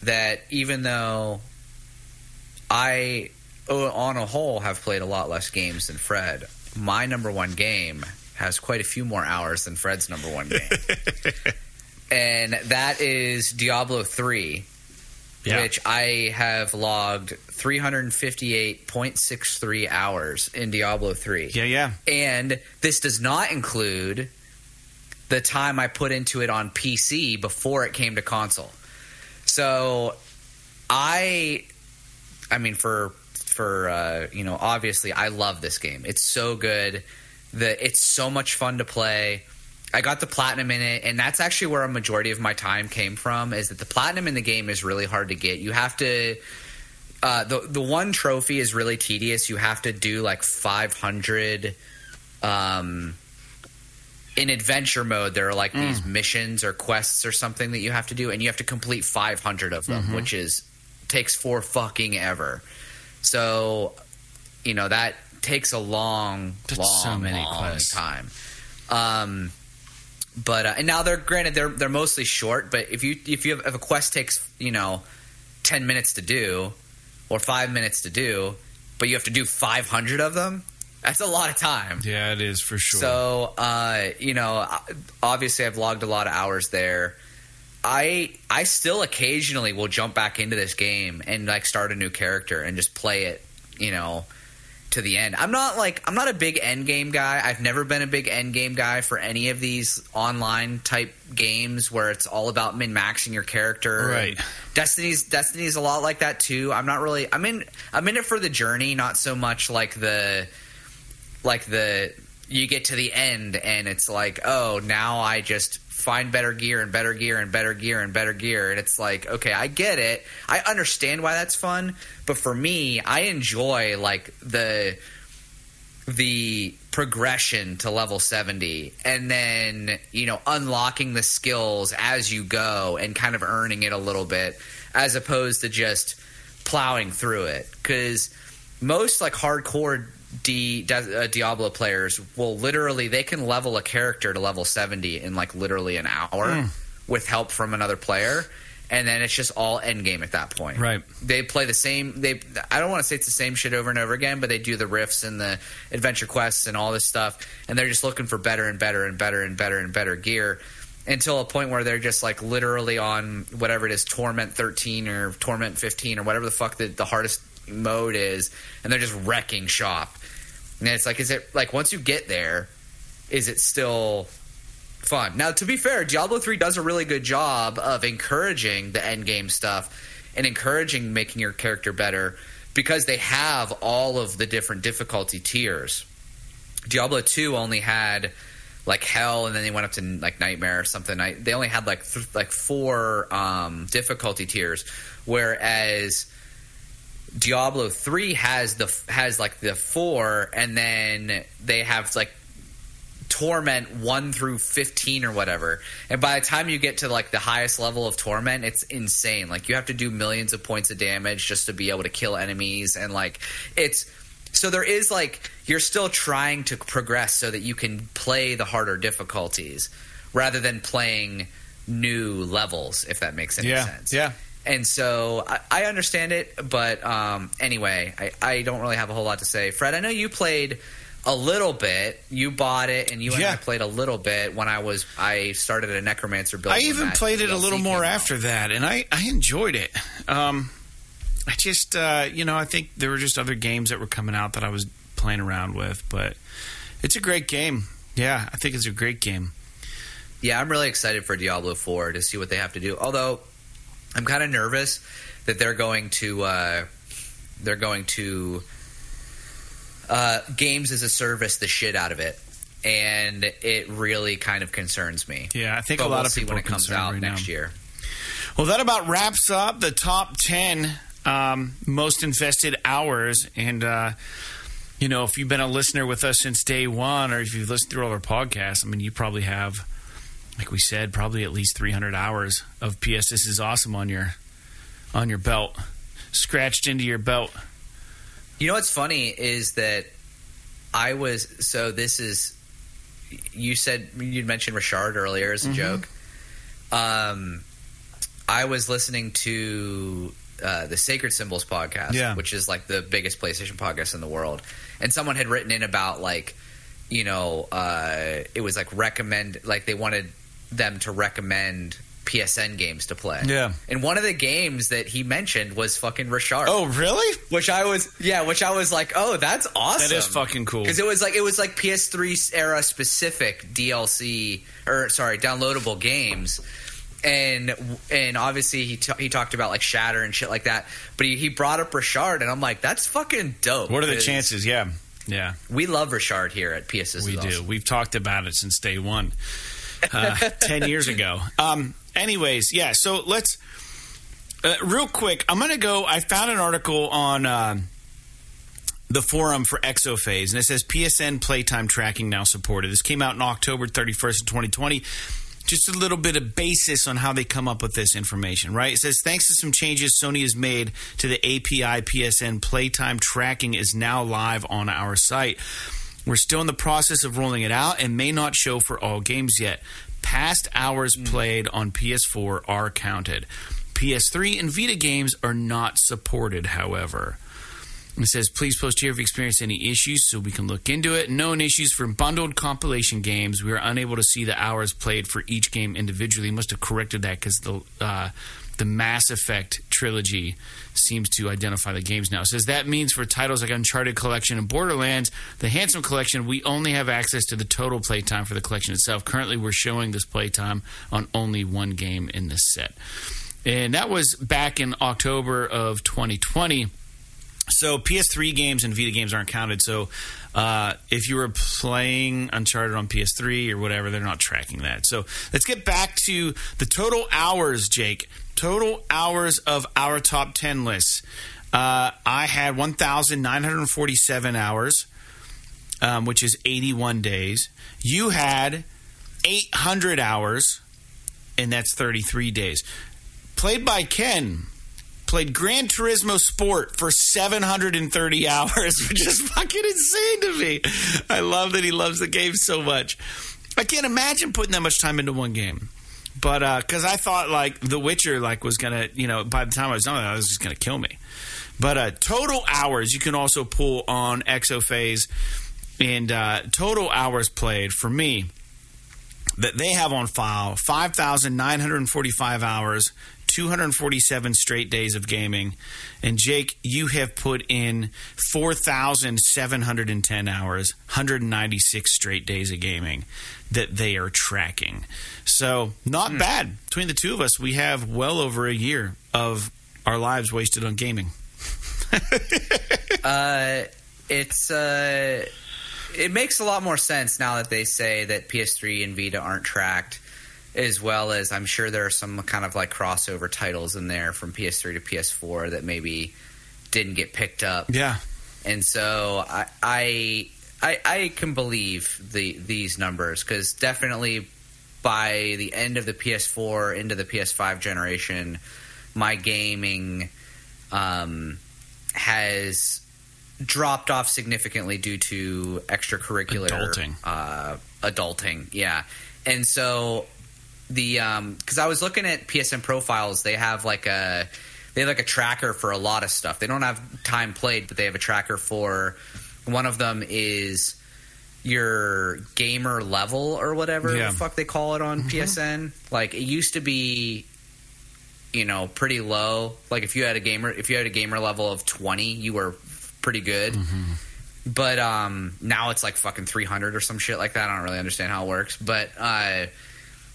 that even though I, on a whole, have played a lot less games than Fred, my number one game has quite a few more hours than Fred's number one game. and that is Diablo 3, Yeah. which I have logged 358.63 hours in Diablo 3. Yeah, yeah. And this does not include the time I put into it on PC before it came to console. So I I mean for for uh, you know obviously I love this game. It's so good. The it's so much fun to play. I got the platinum in it, and that's actually where a majority of my time came from. Is that the platinum in the game is really hard to get. You have to. Uh, the the one trophy is really tedious. You have to do like five hundred. Um, in adventure mode, there are like these missions or quests or something that you have to do, and you have to complete five hundred of them, which is takes four fucking ever. So, you know that takes a long, That's long, so long quests. time. Um, but uh, and now they're granted they're they're mostly short. But if you if you have if a quest takes you know ten minutes to do or five minutes to do, but you have to do five hundred of them, that's a lot of time. Yeah, it is for sure. So, uh, you know, obviously, I've logged a lot of hours there. I I still occasionally will jump back into this game and like start a new character and just play it, you know, to the end. I'm not like I'm not a big end game guy. I've never been a big end game guy for any of these online type games where it's all about min maxing your character. Right. Destiny's Destiny's a lot like that too. I'm not really I'm in I'm in it for the journey, not so much like the like the you get to the end and it's like, oh, now I just find better gear and better gear and better gear and better gear. And it's like, okay, I get it. I understand why that's fun, but for me, I enjoy like the the progression to level 70 and then, you know, unlocking the skills as you go and kind of earning it a little bit as opposed to just plowing through it. Cuz most like hardcore D, uh, Diablo players will literally they can level a character to level 70 in like literally an hour with help from another player and then it's just all end game at that point. Right. They play the same they I don't want to say it's the same shit over and over again, but they do the rifts and the adventure quests and all this stuff and they're just looking for better and better and better and better and better gear until a point where they're just like literally on whatever it is torment 13 or torment 15 or whatever the fuck the, the hardest mode is and they're just wrecking shop and it's like is it like once you get there is it still fun? Now to be fair diablo 3 does a really good job of encouraging the end game stuff and encouraging making your character better because they have all of the different difficulty tiers. Diablo 2 only had like hell and then they went up to like nightmare or something. I, they only had like th- like four um, difficulty tiers whereas diablo 3 has the has like the four and then they have like torment 1 through 15 or whatever. And by the time you get to like the highest level of torment it's insane. Like you have to do millions of points of damage just to be able to kill enemies and like it's so there is like you're still trying to progress so that you can play the harder difficulties rather than playing new levels if that makes any yeah, sense. yeah. And so I, I understand it but um, anyway I, I don't really have a whole lot to say fred i know you played a little bit you bought it and you and Yeah. i played a little bit when i was i started a necromancer build I even played it a little more out. after that, and I, I enjoyed it. Um, I just, uh, you know, I think there were just other games that were coming out that I was playing around with, but it's a great game. Yeah, I think it's a great game. Yeah, I'm really excited for Diablo 4 to see what they have to do. Although I'm kind of nervous that they're going to uh, they're going to uh, games as a service the shit out of it, and it really kind of concerns me. Yeah, I think But a lot we'll of see people when it comes out right next now. year. Well, that about wraps up the top 10 um, most invested hours. And, uh, you know, if you've been a listener with us since day one, or if you've listened through all our podcasts, I mean, you probably have, like we said, probably at least 300 hours of PS This Is Awesome on your on your belt, scratched into your belt. You know what's funny is that I was so this is you said you mentioned Richard earlier as a Mm-hmm. joke. Um, I was listening to uh, the Sacred Symbols podcast, Yeah. which is like the biggest PlayStation podcast in the world, and someone had written in about like you know, uh, it was like recommend, like they wanted them to recommend PSN games to play. Yeah. And one of the games that he mentioned was fucking Richard. Oh, really? Which I was, yeah, which I was like, oh, that's awesome. That is fucking cool. Because it was like it was like PS3 era specific DLC or sorry, downloadable games. And and obviously he t- he talked about like Shatter and shit like that, but he, he brought up Richard, and I'm like, that's fucking dope. What are the chances? Yeah. Yeah. We love Richard here at PS. We do. We've talked about it since day one, uh, 10 years ago. Um, anyways, yeah, so let's, uh, real quick, I'm going to go. I found an article on uh, the forum for Exophase, and it says PSN playtime tracking now supported. This came out in October 31st, of 2020 just a little bit of basis on how they come up with this information, right? It says thanks to some changes Sony has made to the API PSN playtime tracking is now live on our site. We're still in the process of rolling it out and may not show for all games yet. Past hours played on PS4 are counted. PS3 and Vita games are not supported, however. It says, please post here if you experience any issues so we can look into it. Known issues for bundled compilation games. We are unable to see the hours played for each game individually. Must have corrected that because the uh, the Mass Effect trilogy seems to identify the games now. Says that means for titles like Uncharted Collection and Borderlands, the Handsome Collection, we only have access to the total playtime for the collection itself. Currently, we're showing this playtime on only one game in this set. And that was back in October of 2020. So PS3 games and Vita games aren't counted. So uh, if you were playing Uncharted on PS3 or whatever, they're not tracking that. So let's get back to the total hours, Jake. Total hours of our top 10 lists. Uh, I had 1,947 hours, um, which is 81 days. You had 800 hours, and that's 33 days. Played by Ken, played Gran Turismo Sport for 730 hours, which is fucking insane to me. I love that he loves the game so much. I can't imagine putting that much time into one game. But because I thought like The Witcher like was gonna, you know, by the time I was done, I was just gonna kill me. But uh, total hours you can also pull on Exophase, and uh, total hours played for me that they have on file 5,945 hours, 247 straight days of gaming. And Jake, you have put in 4,710 hours, 196 straight days of gaming that they are tracking. So, not bad. Between the two of us, we have well over a year of our lives wasted on gaming. Uh, it's uh, it makes a lot more sense now that they say that PS3 and Vita aren't tracked, as well as I'm sure there are some kind of like crossover titles in there from PS3 to PS4 that maybe didn't get picked up. Yeah. and so I I I, I can believe the these numbers because definitely by the end of the PS4 into the PS5 generation, my gaming um, has dropped off significantly due to extracurricular Adulting. Uh, adulting, yeah, and so the because I was looking at PSN profiles, they have like a they have like a tracker for a lot of stuff. They don't have time played, but they have a tracker for one of them is your gamer level or whatever Yeah. the fuck they call it on PSN. Like it used to be you know, pretty low. Like if you had a gamer if you had a gamer level of 20, you were pretty good. But um now it's like fucking 300 or some shit like that. I don't really understand how it works, but uh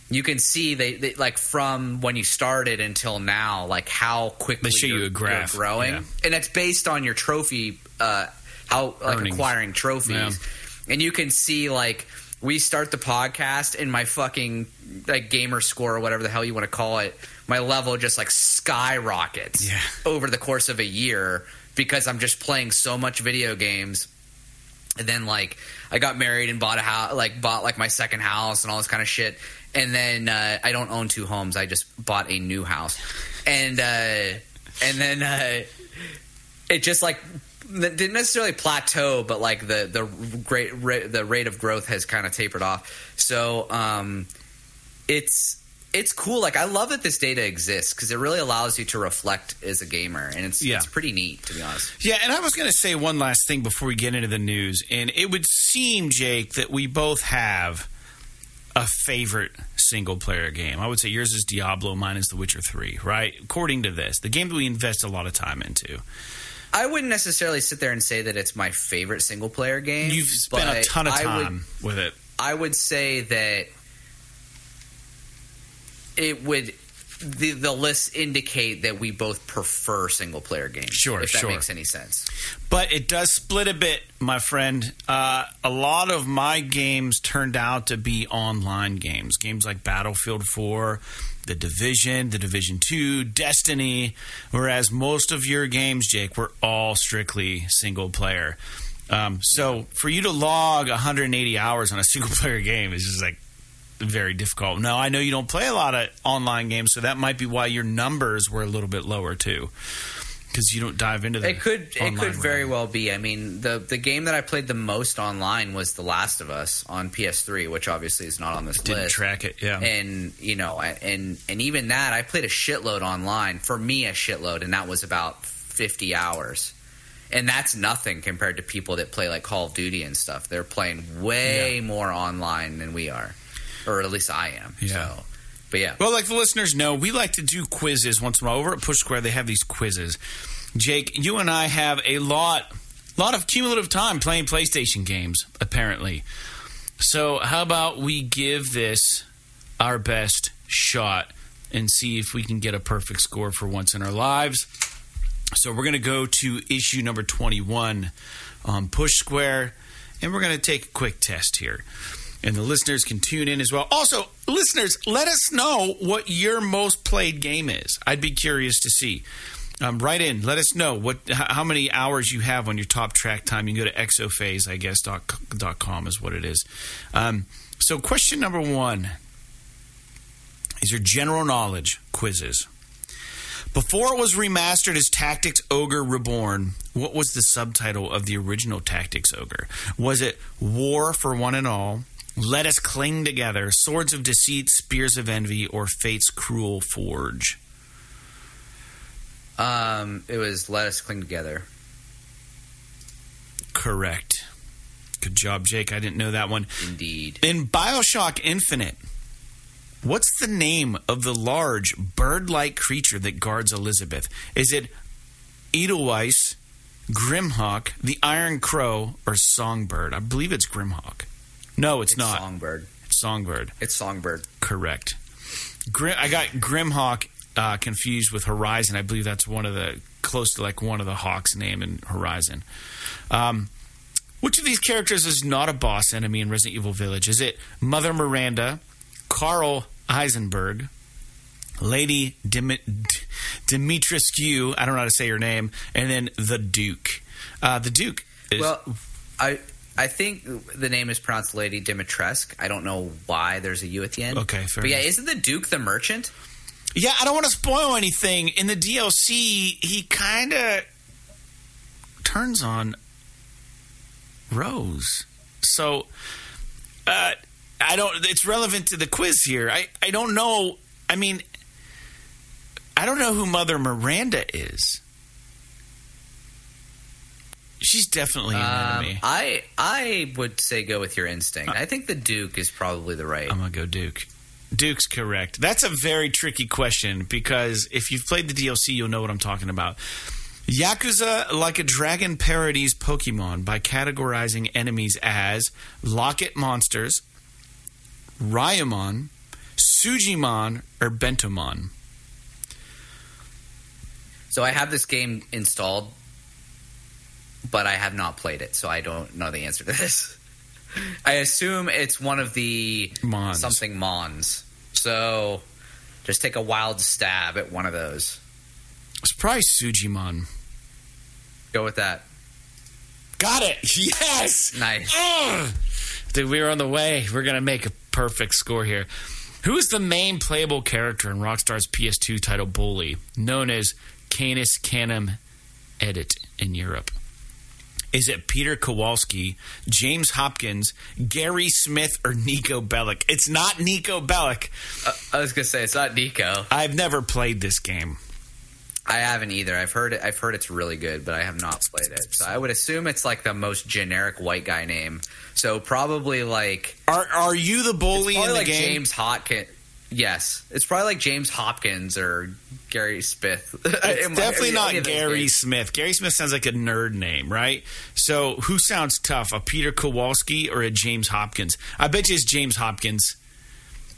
you can see they, they like from when you started until now, like how quickly They show you you're- a graph, growing, yeah. and it's based on your trophy, uh, how like Earnings. acquiring trophies, Yeah. and you can see like we start the podcast and my fucking like gamer score or whatever the hell you want to call it, my level just like skyrockets Yeah. over the course of a year because I'm just playing so much video games and then like I got married and bought a house, like bought like my second house and all this kind of shit. And then uh, I don't own two homes. I just bought a new house, and uh, and then uh, it just like didn't necessarily plateau, but like the the great ra- the rate of growth has kind of tapered off. So um, it's it's cool. Like I love that this data exists because it really allows you to reflect as a gamer, and it's Yeah. it's pretty neat to be honest. Yeah, and I was going to say one last thing before we get into the news. And it would seem, Jake, that we both have a favorite single player game. I would say yours is Diablo, mine is The Witcher 3, right? According to this, the game that we invest a lot of time into. I wouldn't necessarily sit there and say that it's my favorite single player game. You've spent a ton of I would- time with it. I would say that it would the the lists indicate that we both prefer single player games. Sure, if that sure. makes any sense. But it does split a bit, my friend. Uh, a lot of my games turned out to be online games. Games like Battlefield 4, The Division, The Division 2, Destiny. Whereas most of your games, Jake, were all strictly single player. Um, so for you to log 180 hours on a single player game is just like very difficult. Now, I know you don't play a lot of online games, so that might be why your numbers were a little bit lower too. Because you don't dive into the It could it could very well be. I mean, the the game that I played the most online was The Last of Us on PS3, which obviously is not on this didn't list. track it. Yeah, and you know and and even that i played a shitload online for me a shitload and that was about 50 hours and that's nothing compared to people that play like call of duty and stuff they're playing way more online than we are or at least i am Yeah. so but yeah Well, like the listeners know, we like to do quizzes once in a while. Over at Push Square, they have these quizzes. Jake, you and I have a lot, lot of cumulative time playing PlayStation games, apparently. So, how about we give this our best shot and see if we can get a perfect score for once in our lives? So, we're going to go to issue number 21 on Push Square, and we're going to take a quick test here and the listeners can tune in as well. Also, listeners, let us know what your most played game is. I'd be curious to see. Um, write in. Let us know what how many hours you have on your top track time. You can go to exophase, I guess dot, dot com is what it is. Um, so, question number one is your general knowledge quizzes. Before it was remastered as Tactics Ogre Reborn, what was the subtitle of the original Tactics Ogre? Was it War for One and All, Let Us Cling Together, Swords of Deceit, Spears of Envy, or Fate's Cruel Forge? um it was let us cling together Correct. Good job, Jake. I didn't know that one. indeed In Bioshock Infinite, what's the name of the large bird like creature that guards Elizabeth? Is it Edelweiss, Grimhawk, the Iron Crow, or Songbird? I believe it's Grimhawk. No, it's, it's not. songbird It's Songbird. it's songbird Correct. Grim, I got Grimhawk uh, confused with Horizon. I believe that's one of the close to like one of the Hawks' name in Horizon. Um, which of these characters is not a boss enemy in Resident Evil Village? Is it Mother Miranda, Karl Heisenberg, Lady Dimi- D- Dimitrescu? I don't know how to say your name, and then the Duke. Uh, the Duke is well i I think the name is pronounced Lady Dimitrescu. I don't know why there's a U at the end. Okay, fair But yeah, enough. isn't the Duke the merchant? Yeah, I don't want to spoil anything. In the DLC, he kind of turns on Rose. So, uh, I don't. It's relevant to the quiz here. I I don't know. I mean, I don't know who Mother Miranda is. She's definitely an Um, enemy. I I would say go with your instinct. I think the Duke is probably the right. I'm gonna go Duke. Duke's correct. That's a very tricky question because if you've played the DLC, you'll know what I'm talking about. Yakuza like a dragon parodies Pokemon by categorizing enemies as Locket monsters, Ryamon, Sujimon, or Bentomon. So I have this game installed, but I have not played it, so I don't know the answer to this. I assume it's one of the Mons. something Mons. So just take a wild stab at one of those. It's probably Sujimon. Go with that. Got it. Yes. Nice. Ugh. Dude, we were on the way. We're gonna make a perfect score here. Who is the main playable character in Rockstar's PS2 title Bully, known as Canis Canem Edit in Europe? Is it Peter Kowalski, James Hopkins, Gary Smith, or Niko Bellic? It's not Niko Bellic. Uh, I was gonna say it's not Nico. I've never played this game. I haven't either. I've heard it. I've heard it's really good, but I have not played it. So I would assume it's like the most generic white guy name. So probably like are are you the bully in the like game? James Hopkins. Yes, it's probably like James Hopkins or Gary Smith. It's definitely not Gary Smith. Gary Smith sounds like a nerd name, right? So who sounds tough, a Peter Kowalski or a James Hopkins? I bet you it's James Hopkins.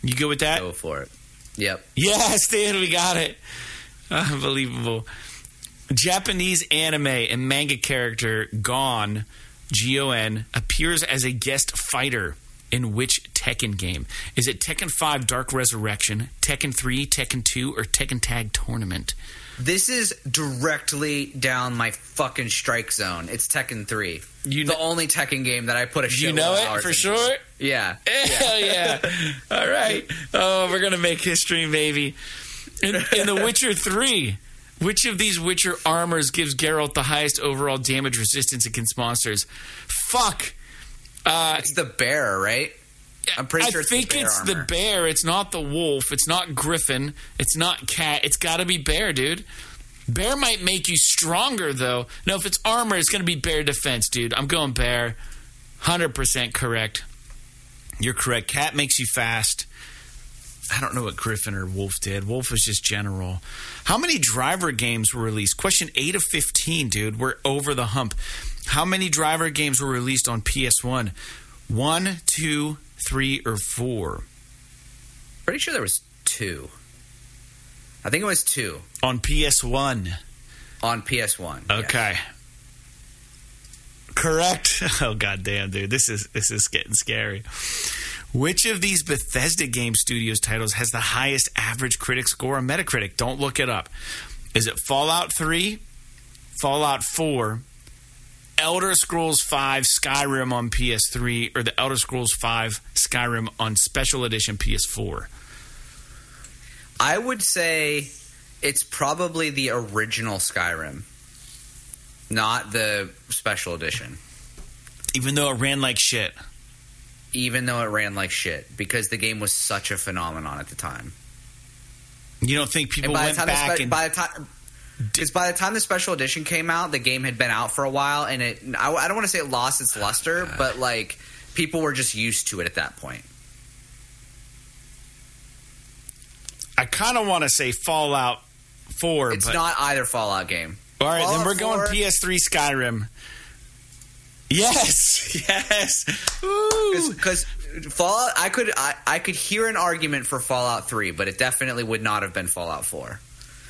You good with that? Go for it. Yep. Yes, Dan, we got it. Unbelievable. Japanese anime and manga character Gon, G O N, appears as a guest fighter in which Tekken game? Is it Tekken 5 Dark Resurrection, Tekken 3, Tekken 2, or Tekken Tag Tournament? This is directly down my fucking strike zone. It's Tekken 3. You the only Tekken game that I put a You know it for sure? Yeah. Hell yeah. All right. Oh, we're going to make history, baby. In, in The Witcher 3, which of these Witcher armors gives Geralt the highest overall damage resistance against monsters? Fuck. Uh, it's the bear, right? I'm pretty I sure. I think the it's armor. the bear. It's not the wolf. It's not griffin. It's not cat. It's got to be bear, dude. Bear might make you stronger, though. No, if it's armor, it's going to be bear defense, dude. I'm going bear. Hundred percent correct. You're correct. Cat makes you fast. I don't know what Griffin or Wolf did. Wolf was just general. How many driver games were released? Question 8 of 15, dude. We're over the hump. How many driver games were released on PS1? One, two, three, or four? Pretty sure there was two. I think it was two. On PS1. On PS1. Okay. Yes. Correct. Oh goddamn, dude. This is this is getting scary. Which of these Bethesda Game Studios titles has the highest average critic score on Metacritic? Don't look it up. Is it Fallout 3, Fallout 4, Elder Scrolls 5 Skyrim on PS3, or the Elder Scrolls 5 Skyrim on Special Edition PS4? I would say it's probably the original Skyrim, not the Special Edition. Even though it ran like shit even though it ran like shit because the game was such a phenomenon at the time. You don't think people went back spe- and by the time because by the time the special edition came out, the game had been out for a while, and it I, I don't want to say it lost its luster, but like people were just used to it at that point. I kind of want to say Fallout Four. It's but... not either Fallout game. All right, Fallout then we're 4, going PS3 Skyrim. Yes, yes. Because Fallout, I could I, I could hear an argument for Fallout Three, but it definitely would not have been Fallout Four.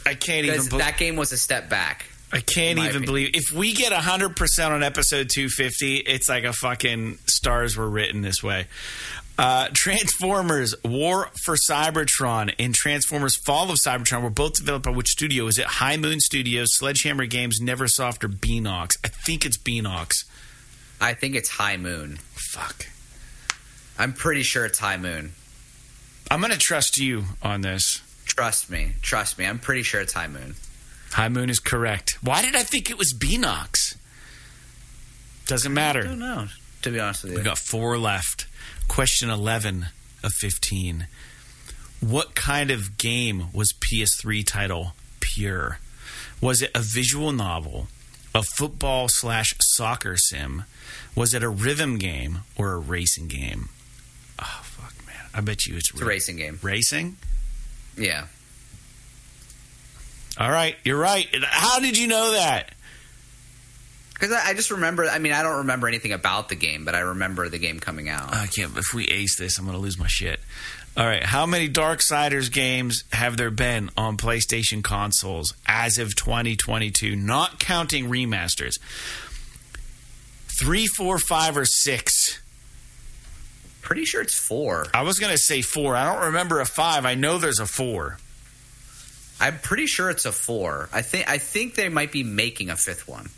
I can't even. Be- that game was a step back. I can't even opinion. believe if we get hundred percent on episode two fifty, it's like a fucking stars were written this way. Uh, Transformers War for Cybertron and Transformers Fall of Cybertron were both developed by which studio? Is it High Moon Studios, Sledgehammer Games, Neversoft, or Beenox? I think it's Beenox. I think it's High Moon. Fuck. I'm pretty sure it's High Moon. I'm going to trust you on this. Trust me. Trust me. I'm pretty sure it's High Moon. High Moon is correct. Why did I think it was Beenox? Doesn't matter. I don't know, to be honest with you. We got four left. Question 11 of 15. What kind of game was PS3 title Pure? Was it a visual novel, a football slash soccer sim? Was it a rhythm game or a racing game? Oh fuck, man! I bet you it's, it's a racing game. Racing? Yeah. All right, you're right. How did you know that? Because I, I, just remember. I mean, I don't remember anything about the game, but I remember the game coming out. I can't. If we ace this, I'm going to lose my shit. All right, how many Darksiders games have there been on PlayStation consoles as of 2022, not counting remasters? Three, four, five, or six? Pretty sure it's four. I was going to say four. I don't remember a five. I know there's a four. I'm pretty sure it's a four. I think I think they might be making a fifth one.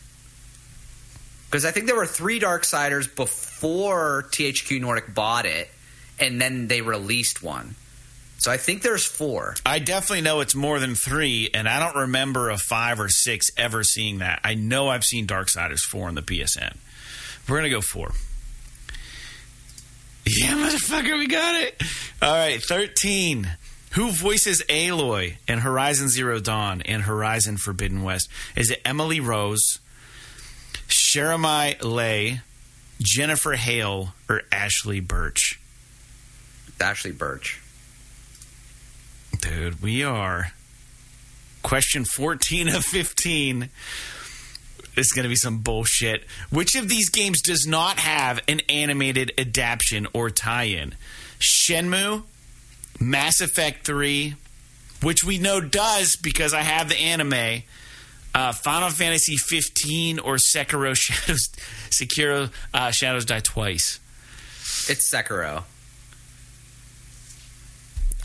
Because I think there were three Dark Darksiders before THQ Nordic bought it, and then they released one. So I think there's four. I definitely know it's more than three, and I don't remember a five or six ever seeing that. I know I've seen Dark Darksiders 4 on the PSN. We're going to go four. Yeah, motherfucker, we got it. All right, 13. Who voices Aloy in Horizon Zero Dawn and Horizon Forbidden West? Is it Emily Rose, Jeremiah Lay, Jennifer Hale, or Ashly Burch? Ashly Burch. Dude, we are. Question 14 of 15 is going to be some bullshit. Which of these games does not have an animated adaptation or tie in? Shenmue, Mass Effect 3, which we know does because I have the anime. Uh, Final Fantasy 15 or Sekiro Shadows Sekiro uh, Shadows Die Twice. It's Sekiro.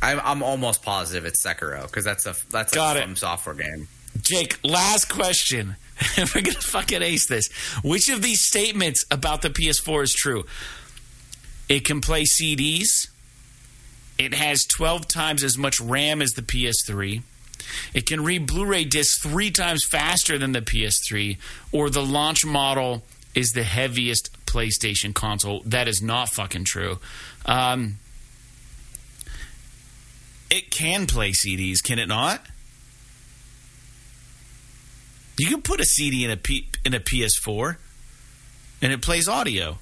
I'm, I'm almost positive it's Sekiro because that's a that's a Got it. From Software game. Jake, last question. We're gonna fucking ace this. Which of these statements about the PS4 is true? It can play CDs. It has 12 times as much RAM as the PS3. It can read Blu ray discs three times faster than the PS3, or the launch model is the heaviest PlayStation console. That is not fucking true. Um, it can play CDs, can it not? You can put a CD in a P, in a PS4, and it plays audio.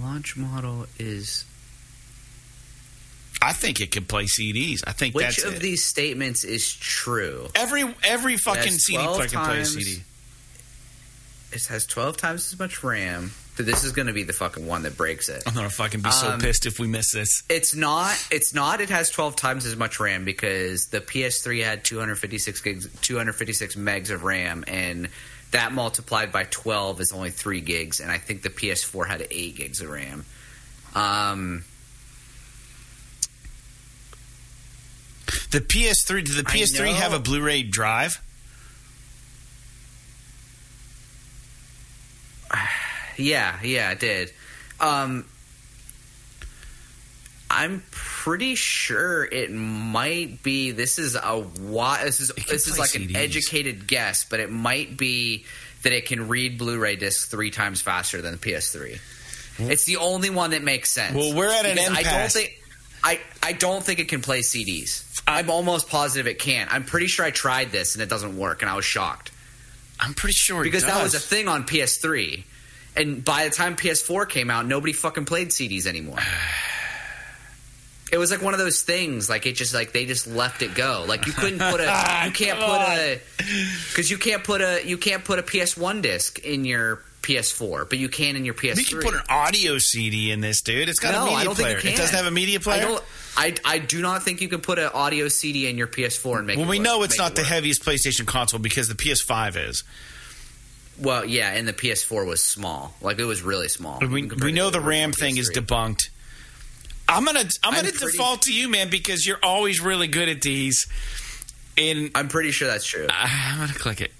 Launch model is I think it can play CDs. I think which of it. these statements is true? every every fucking CD player can play a CD. It has 12 times as much RAM. So this is going to be the fucking one that breaks it. I'm gonna fucking be so Um, pissed if we miss this. It's not. It's not. It has 12 times as much RAM because the PS3 had 256 gigs, 256 megs of RAM, and that multiplied by 12 is only three gigs. And I think the PS4 had eight gigs of RAM. Um, The PS3 did the PS3 have a Blu-ray drive? yeah, yeah, it did. Um, I'm pretty sure it might be. This is a why. This is this is like an educated guess, but it might be that it can read Blu-ray discs three times faster than the PS3. It's the only one that makes sense. Well, we're at an Because I don't think. I, I don't think it can play CDs. I'm almost positive it can. I'm pretty sure I tried this and it doesn't work, and I was shocked I'm pretty sure it because that was a thing on PS3. And by the time PS4 came out, nobody fucking played CDs anymore. It was like one of those things, like it just like they just left it go. Like you couldn't put a, you can't put a, because you can't put a, you can't put a PS1 disc in your PS4, but you can in your PS3. You can put an audio CD in this, dude. It's got No, a I media don't think player. you can. It doesn't have a media I player. don't. I, I do not think you can put an audio CD in your PS4 and make. well, we work- know it's not it the heaviest PlayStation console because the PS5 is. Well, yeah, and the PS4 was small. Like it was really small. We, we know the RAM thing is PS3. debunked. I'm gonna I'm gonna I'm pretty- default to you, man, because you're always really good at these. And I'm pretty sure that's true. I'm gonna click it.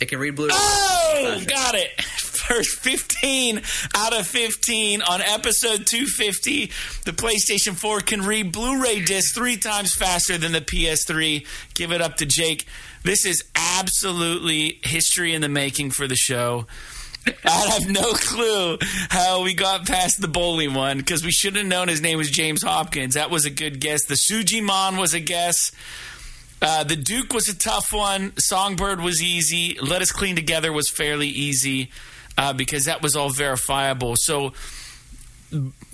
It can read Blu-ray. Oh, got it. First 15 out of 15 on episode 250. The PlayStation 4 can read Blu ray discs three times faster than the PS3. Give it up to Jake. This is absolutely history in the making for the show. I have no clue how we got past the bowling one because we should have known his name was James Hopkins. That was a good guess. The Suji Sujimon was a guess. Uh, the Duke was a tough one. Songbird was easy. Let Us Clean Together was fairly easy uh, because that was all verifiable. So,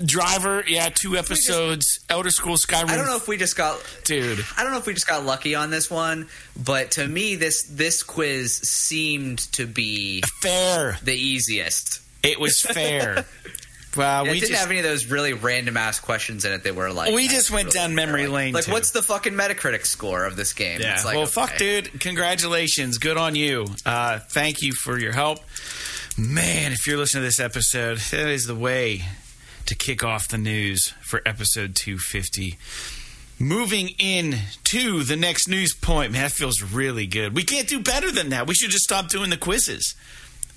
Driver, yeah, two episodes. Elder Scrolls Skyrim, I don't know if we just got dude. I don't know if we just got lucky on this one, but to me this this quiz seemed to be Fair. the easiest. It was fair. Wow, it we didn't just have any of those really random ass questions in it that were like we just went down memory like, lane. Like, too. what's the fucking Metacritic score of this game? Yeah. It's like, well, okay. fuck, dude. Congratulations. Good on you. Uh, thank you for your help. Man, if you're listening to this episode, that is the way to kick off the news for episode 250. Moving in to the next news point, man, that feels really good. We can't do better than that. We should just stop doing the quizzes.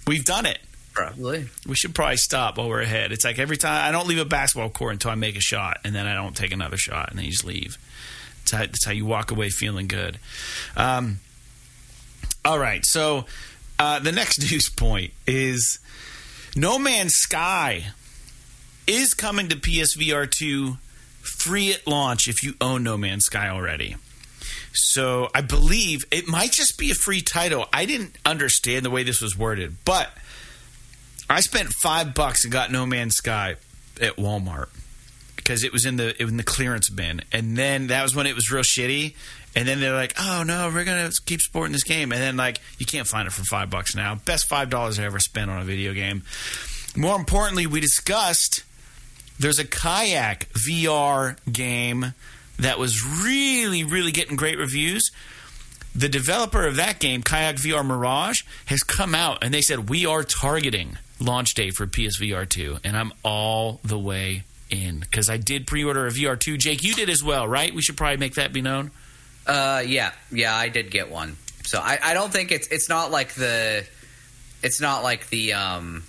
We've done it. Probably. We should probably stop while we're ahead. It's like every time I don't leave a basketball court until I make a shot, and then I don't take another shot, and then you just leave. That's how, how you walk away feeling good. Um, all right, so uh, the next news point is No Man's Sky is coming to PSVR 2 free at launch if you own No Man's Sky already. So I believe it might just be a free title. I didn't understand the way this was worded, but I spent five bucks and got No Man's Sky at Walmart because it was in the it was in the clearance bin, and then that was when it was real shitty. And then they're like, "Oh no, we're gonna keep supporting this game," and then like you can't find it for five bucks now. Best five dollars I ever spent on a video game. More importantly, we discussed there's a kayak VR game that was really, really getting great reviews. The developer of that game, Kayak VR Mirage, has come out and they said we are targeting launch date for PSVR 2, and I'm all the way in because I did pre-order a VR 2. Jake, you did as well, right? We should probably make that be known. Uh, yeah, yeah, I did get one. So I, I don't think it's it's not like the it's not like the um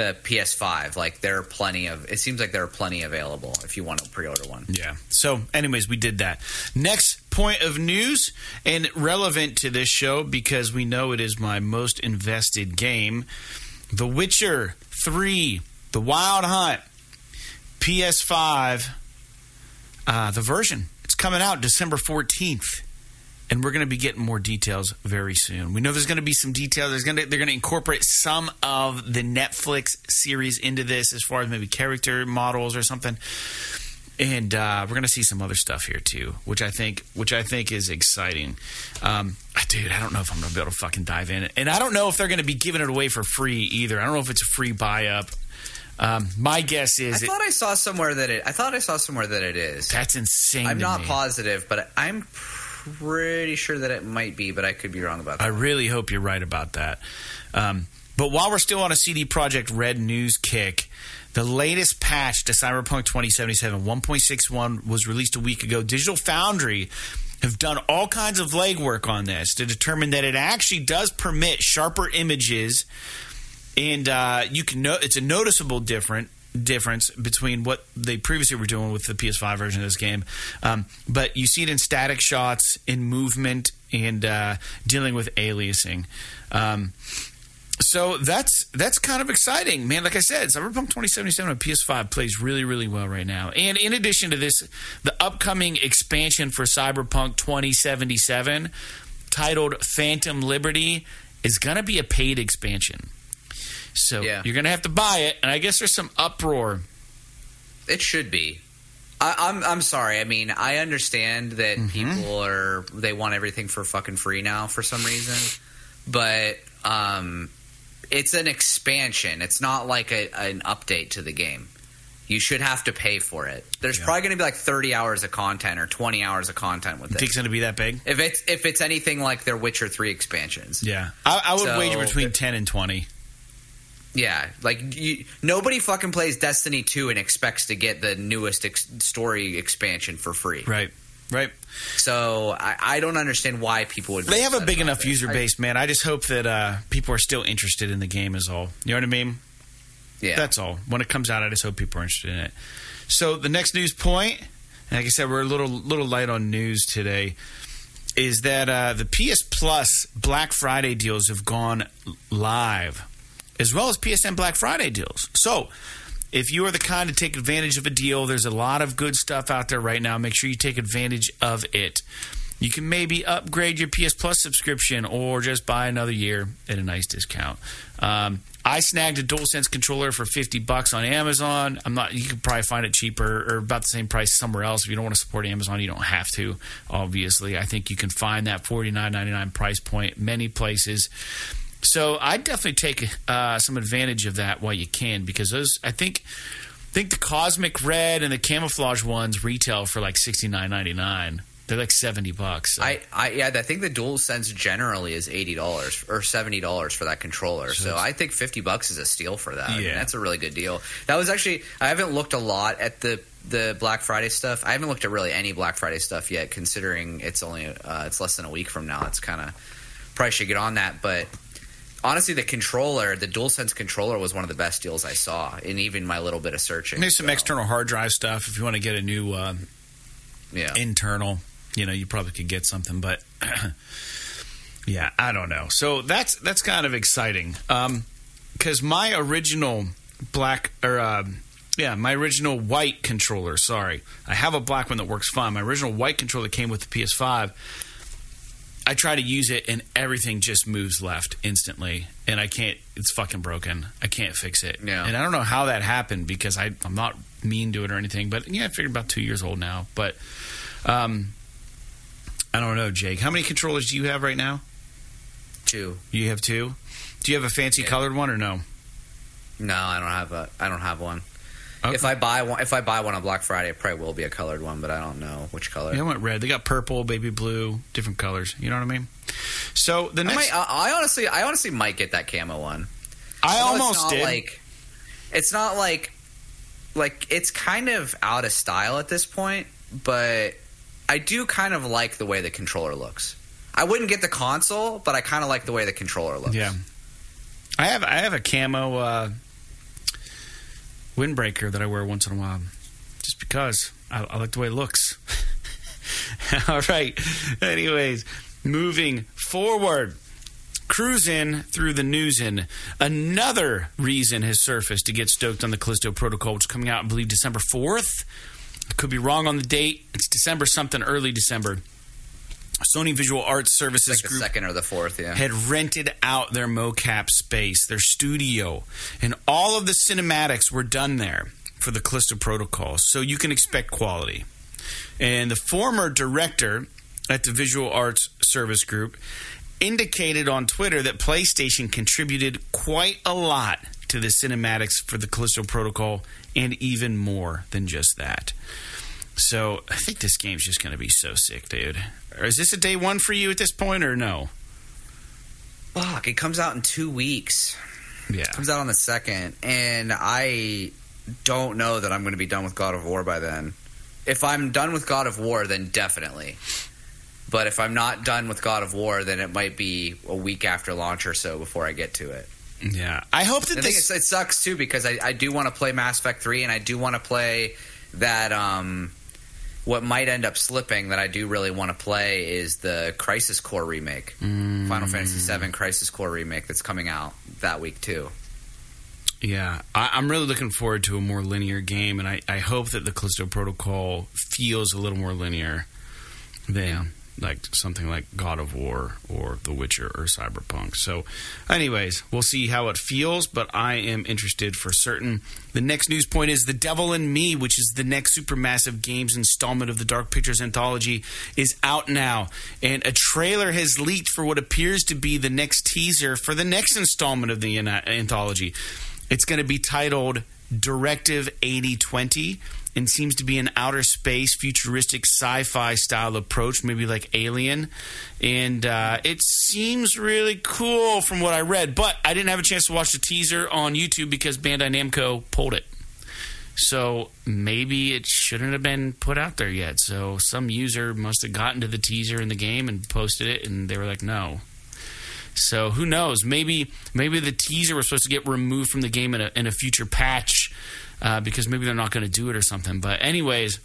the PS5. Like there are plenty of. It seems like there are plenty available if you want to pre-order one. Yeah. So, anyways, we did that. Next point of news and relevant to this show because we know it is my most invested game, The Witcher Three: The Wild Hunt, PS5. Uh, the version it's coming out December fourteenth and we're going to be getting more details very soon. We know there's going to be some details. There's going to they're going to incorporate some of the Netflix series into this, as far as maybe character models or something. And uh, we're going to see some other stuff here too, which I think which I think is exciting. Um, dude, I don't know if I'm going to be able to fucking dive in, and I don't know if they're going to be giving it away for free either. I don't know if it's a free buy up. Um, my guess is I thought I saw somewhere that it. I thought I saw somewhere that it is. That's insane. I'm not me. positive, but I'm pretty sure that it might be, but I could be wrong about that. I really hope you're right about that. Um, but while we're still on a CD Projekt Red news kick, the latest patch to Cyberpunk 2077 1.61 was released a week ago. Digital Foundry have done all kinds of legwork on this to determine that it actually does permit sharper images, and uh, you can know it's a noticeable different difference between what they previously were doing with the PS5 version of this game. Um, but you see it in static shots, in movement, and uh, dealing with aliasing. Um, so that's that's kind of exciting, man. Like I said, Cyberpunk 2077 on PS5 plays really, really well right now. And in addition to this, the upcoming expansion for Cyberpunk 2077, titled Phantom Liberty, is going to be a paid expansion. So yeah. you're going to have to buy it, and I guess there's some uproar. It should be. I, am I'm, I'm sorry. I mean, I understand that mm-hmm. people are they want everything for fucking free now for some reason, but um, it's an expansion. It's not like a, an update to the game. You should have to pay for it. There's yeah. probably going to be like 30 hours of content or 20 hours of content with you it. Think it's going to be that big? If it's if it's anything like their Witcher 3 expansions. Yeah, I, I would so, wager between 10 and 20. Yeah, like you, nobody fucking plays Destiny 2 and expects to get the newest ex- story expansion for free. Right. Right. So I, I don't understand why people would. They have a big enough user base, man. I just hope that uh, people are still interested in the game. Is all. You know what I mean? Yeah. That's all. When it comes out, I just hope people are interested in it. So the next news point, like I said, we're a little little light on news today. Is that uh, the PS Plus Black Friday deals have gone live as well as PSN Black Friday deals. So, if you are the kind to take advantage of a deal, there's a lot of good stuff out there right now. Make sure you take advantage of it. You can maybe upgrade your PS Plus subscription or just buy another year at a nice discount. Um, I snagged a DualSense controller for 50 bucks on Amazon. I'm not you can probably find it cheaper or about the same price somewhere else. If you don't want to support Amazon, you don't have to, obviously. I think you can find that $49.99 price point many places. So I'd definitely take uh, some advantage of that while you can because those I think I think the cosmic red and the camouflage ones retail for like sixty nine ninety nine. They're like seventy bucks. So. I, I yeah, I think the Dual Sense generally is eighty dollars or seventy dollars for that controller. So, so I think fifty bucks is a steal for that. Yeah, I mean, that's a really good deal. That was actually I haven't looked a lot at the the Black Friday stuff. I haven't looked at really any Black Friday stuff yet, considering it's only uh, it's less than a week from now. It's kind of probably should get on that, but honestly, the controller, the DualSense controller, was one of the best deals I saw in even my little bit of searching. Maybe some so, external hard drive stuff if you want to get a new uh, yeah. internal. You know, you probably could get something, but yeah, I don't know. So that's that's kind of exciting because my original black or uh, yeah, my original white controller. Sorry, I have a black one that works fine. My original white controller came with the PS5. I try to use it and everything just moves left instantly, and I can't. It's fucking broken. I can't fix it. Yeah. And I don't know how that happened because I, I'm not mean to it or anything. But yeah, I figured about two years old now. But um, I don't know, Jake. How many controllers do you have right now? Two. You have two. Do you have a fancy Yeah. colored one or no? No, I don't have a. I don't have one. Okay. If I buy one, if I buy one on Black Friday, it probably will be a colored one, but I don't know which color. Yeah, I went red. They got purple, baby blue, different colors. You know what I mean? So the I, next, might, I, I honestly, I honestly might get that camo one. I, almost did. Like, it's not like, like it's kind of out of style at this point, but I do kind of like the way the controller looks. I wouldn't get the console, but I kind of like the way the controller looks. Yeah. I have I have a camo uh, windbreaker that I wear once in a while, just because I, I like the way it looks. All right. Anyways, moving forward, cruising through the news in another reason has surfaced to get stoked on the Callisto Protocol, which is coming out, I believe, December fourth. I could be wrong on the date. It's December something, early December. Sony Visual Arts Services Like the Group second or the fourth, yeah. had rented out their mocap space, their studio, and all of the cinematics were done there for the Callisto Protocol. So you can expect quality. And the former director at the Visual Arts Service Group indicated on Twitter that PlayStation contributed quite a lot to the cinematics for the Callisto Protocol and even more than just that. So I think this game's just going to be so sick, dude. Is this a day one for you at this point, or no? Fuck, it comes out in two weeks. Yeah. It comes out on the second, and I don't know that I'm going to be done with God of War by then. If I'm done with God of War, then definitely. But if I'm not done with God of War, then it might be a week after launch or so before I get to it. Yeah. I hope that this. it sucks too because I, I do want to play Mass Effect 3 and I do want to play that um what might end up slipping that I do really want to play is the Crisis Core remake. Mm. Final Fantasy VII Crisis Core remake that's coming out that week too. Yeah. I, I'm really looking forward to a more linear game, and I, I hope that the Callisto Protocol feels a little more linear than like something like God of War or The Witcher or Cyberpunk. So, anyways, we'll see how it feels, but I am interested for certain. The next news point is The Devil in Me, which is the next supermassive games installment of the Dark Pictures anthology, is out now. And a trailer has leaked for what appears to be the next teaser for the next installment of the anthology. It's going to be titled Directive 8020 and seems to be an outer space, futuristic sci fi style approach, maybe like Alien. And uh, it seems really cool from what I read, but I didn't have a chance to watch the teaser on YouTube because Bandai Namco pulled it. So maybe it shouldn't have been put out there yet. So some user must have gotten to the teaser in the game and posted it, and they were like, no. So who knows? Maybe maybe the teaser was supposed to get removed from the game in a, in a future patch uh, because maybe they're not going to do it or something. But anyways,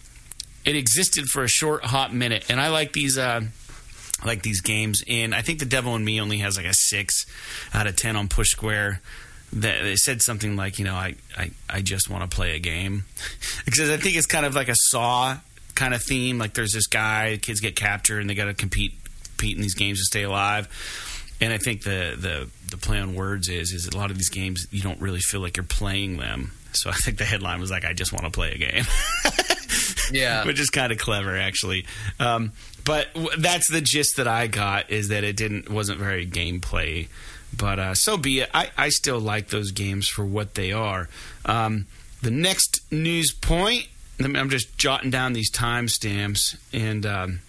it existed for a short hot minute, and I like these. Uh, I like these games, and I think the Devil in Me only has like a six out of ten on Push Square. That they said something like, you know, I I, I just want to play a game because I think it's kind of like a Saw kind of theme. Like there's this guy, kids get captured, and they got to compete compete in these games to stay alive. And I think the, the the play on words is is a lot of these games you don't really feel like you're playing them. So I think the headline was like, "I just want to play a game," Yeah. which is kind of clever actually. Um, but w- that's the gist that I got is that it didn't wasn't very gameplay. But uh, so be it. I, I still like those games for what they are. Um, the next news point. I'm just jotting down these timestamps and. Um,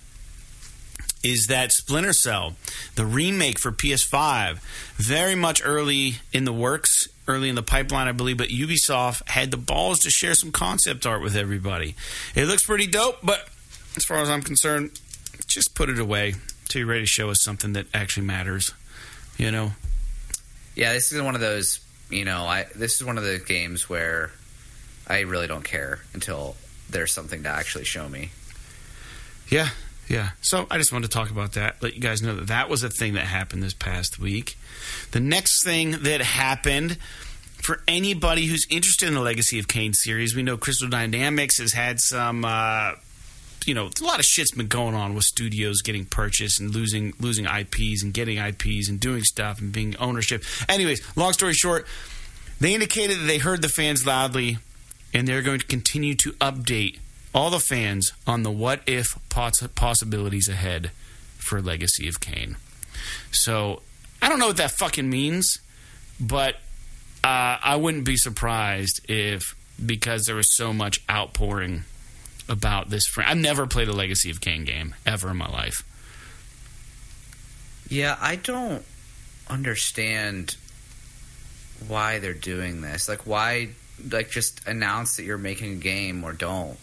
is that Splinter Cell, the remake for PS5, very much early in the works, early in the pipeline, I believe, but Ubisoft had the balls to share some concept art with everybody. It looks pretty dope, but as far as I'm concerned, just put it away till you're ready to show us something that actually matters. You know? Yeah, this is one of those. You know, I this is one of the games where I really don't care until there's something to actually show me. Yeah, yeah. So I just wanted to talk about that. Let you guys know that that was a thing that happened this past week. The next thing that happened for anybody who's interested in the Legacy of Kain series, we know Crystal Dynamics has had some. Uh, you know, a lot of shit's been going on with studios getting purchased and losing losing IPs and getting IPs and doing stuff and being ownership. Anyways, long story short, they indicated that they heard the fans loudly and they're going to continue to update all the fans on the what if poss- possibilities ahead for Legacy of Kain. So, I don't know what that fucking means, but uh, I wouldn't be surprised if because there was so much outpouring about this. Fr- I've never played a Legacy of Kain game ever in my life. Yeah, I don't understand why they're doing this. Like, why, like, just announce that you're making a game or don't.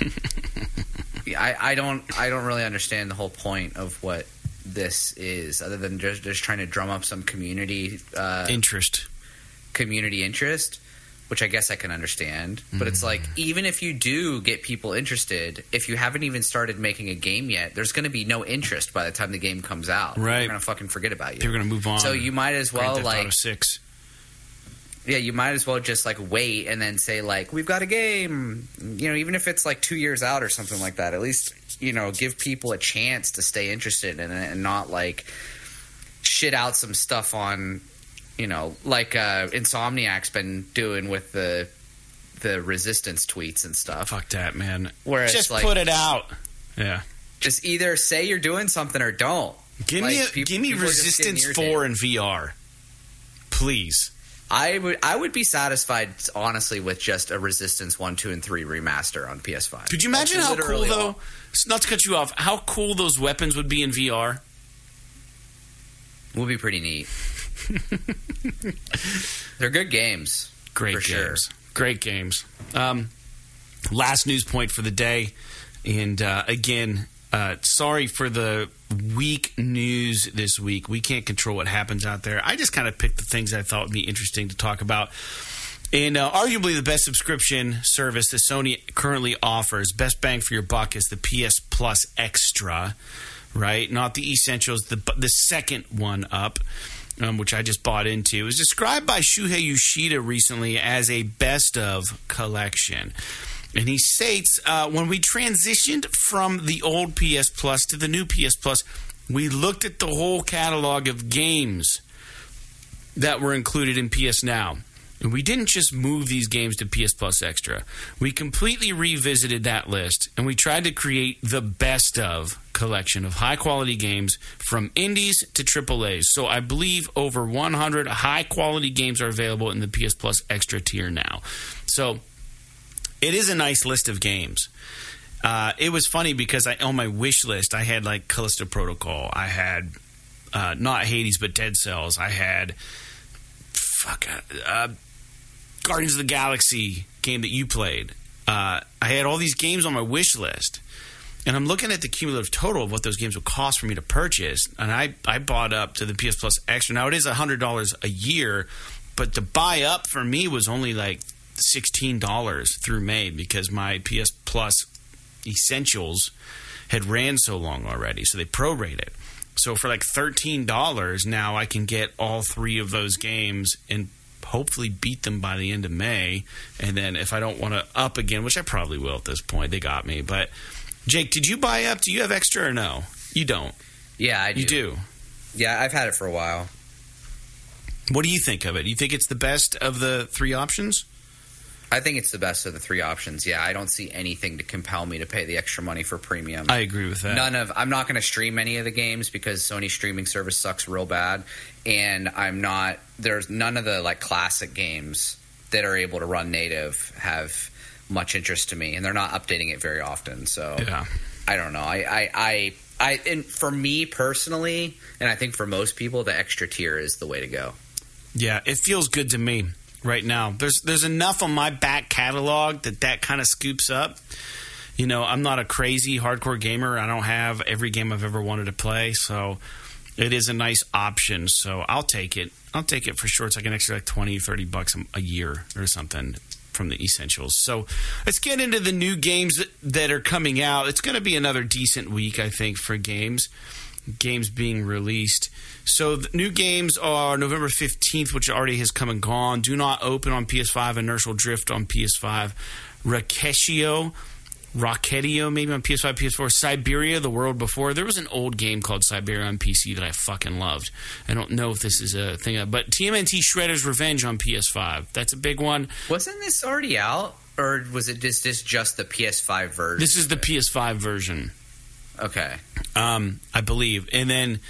I, I don't, I don't really understand the whole point of what this is, other than just just trying to drum up some community uh, Interest. community interest, which I guess I can understand. But it's like, even if you do get people interested, if you haven't even started making a game yet, there's going to be no interest by the time the game comes out. Right. They're going to fucking forget about you. They're going to move on. So you might as well like, 6. Yeah, you might as well just like wait and then say like, we've got a game. You know, even if it's like two years out or something like that, at least you know, give people a chance to stay interested in it and not like shit out some stuff on, you know, like uh, Insomniac's been doing with the the resistance tweets and stuff. Fuck that, man. Where it's Just like- put it out. Yeah. Just either say you're doing something or don't. Give me a, peop- give me people are just getting Resistance 4 in VR. Please. I would I would be satisfied honestly with just a Resistance one, two, and three remaster on PS5. Could you imagine That's how cool though? all. Not to cut you off, how cool those weapons would be in VR? Would be pretty neat. They're good games. Great For sure. games. Great games. Um, last news point for the day, and uh, again, uh, sorry for the weak news this week. We can't control what happens out there. I just kind of picked the things I thought would be interesting to talk about. And uh, arguably the best subscription service that Sony currently offers, best bang for your buck, is the PS Plus Extra, right? Not the Essentials, the the second one up, um, which I just bought into. It was described by Shuhei Yoshida recently as a best of collection. And he states, uh, when we transitioned from the old PS Plus to the new PS Plus, we looked at the whole catalog of games that were included in PS Now. And we didn't just move these games to PS Plus Extra. We completely revisited that list and we tried to create the best of collection of high quality games from indies to AAAs. So I believe over 100 high quality games are available in the PS Plus Extra tier now. So it is a nice list of games. Uh, it was funny because I on my wish list I had like Callisto Protocol, I had uh, not Hades but Dead Cells, I had fuck uh, Guardians of the Galaxy game that you played. Uh, I had all these games on my wish list, and I'm looking at the cumulative total of what those games would cost for me to purchase, and I I bought up to the PS Plus Extra. Now it is hundred dollars a year, but to buy up for me was only like sixteen dollars through May because my PS Plus Essentials had ran so long already, so they prorated. So for like thirteen dollars now, I can get all three of those games and hopefully beat them by the end of May. And then if I don't want to up again, which I probably will at this point, they got me. But Jake, did you buy up? Do you have extra or no? You don't. Yeah, I do. You do. Yeah, I've had it for a while. What do you think of it? Do You think it's the best of the three options? I think it's the best of the three options. Yeah, I don't see anything to compel me to pay the extra money for premium. I agree with that. None of I'm not going to stream any of the games because Sony streaming service sucks real bad, and I'm not. There's none of the like classic games that are able to run native have much interest to me, and they're not updating it very often. So Yeah. I don't know. I I I, I and for me personally, and I think for most people, the extra tier is the way to go. Yeah, it feels good to me right now. There's there's enough on my back catalog that that kind of scoops up. You know, I'm not a crazy hardcore gamer. I don't have every game I've ever wanted to play, so it is a nice option. So I'll take it. I'll take it for sure. It's like an extra like 20, 30 bucks a year or something from the essentials. So let's get into the new games that, that are coming out. It's going to be another decent week, I think, for games. Games being released. So the new games are November 15th, which already has come and gone. Do not open on PS5. Inertial Drift on PS5. Rakeshio Rocketio, maybe on PS5, PS4. Syberia, the world before. There was an old game called Syberia on PC that I fucking loved. I don't know if this is a thing, but TMNT Shredder's Revenge on PS5. That's a big one. Wasn't this already out, or was it just this just the PS5 version? This is the PS5 version. Okay, um, I believe, and then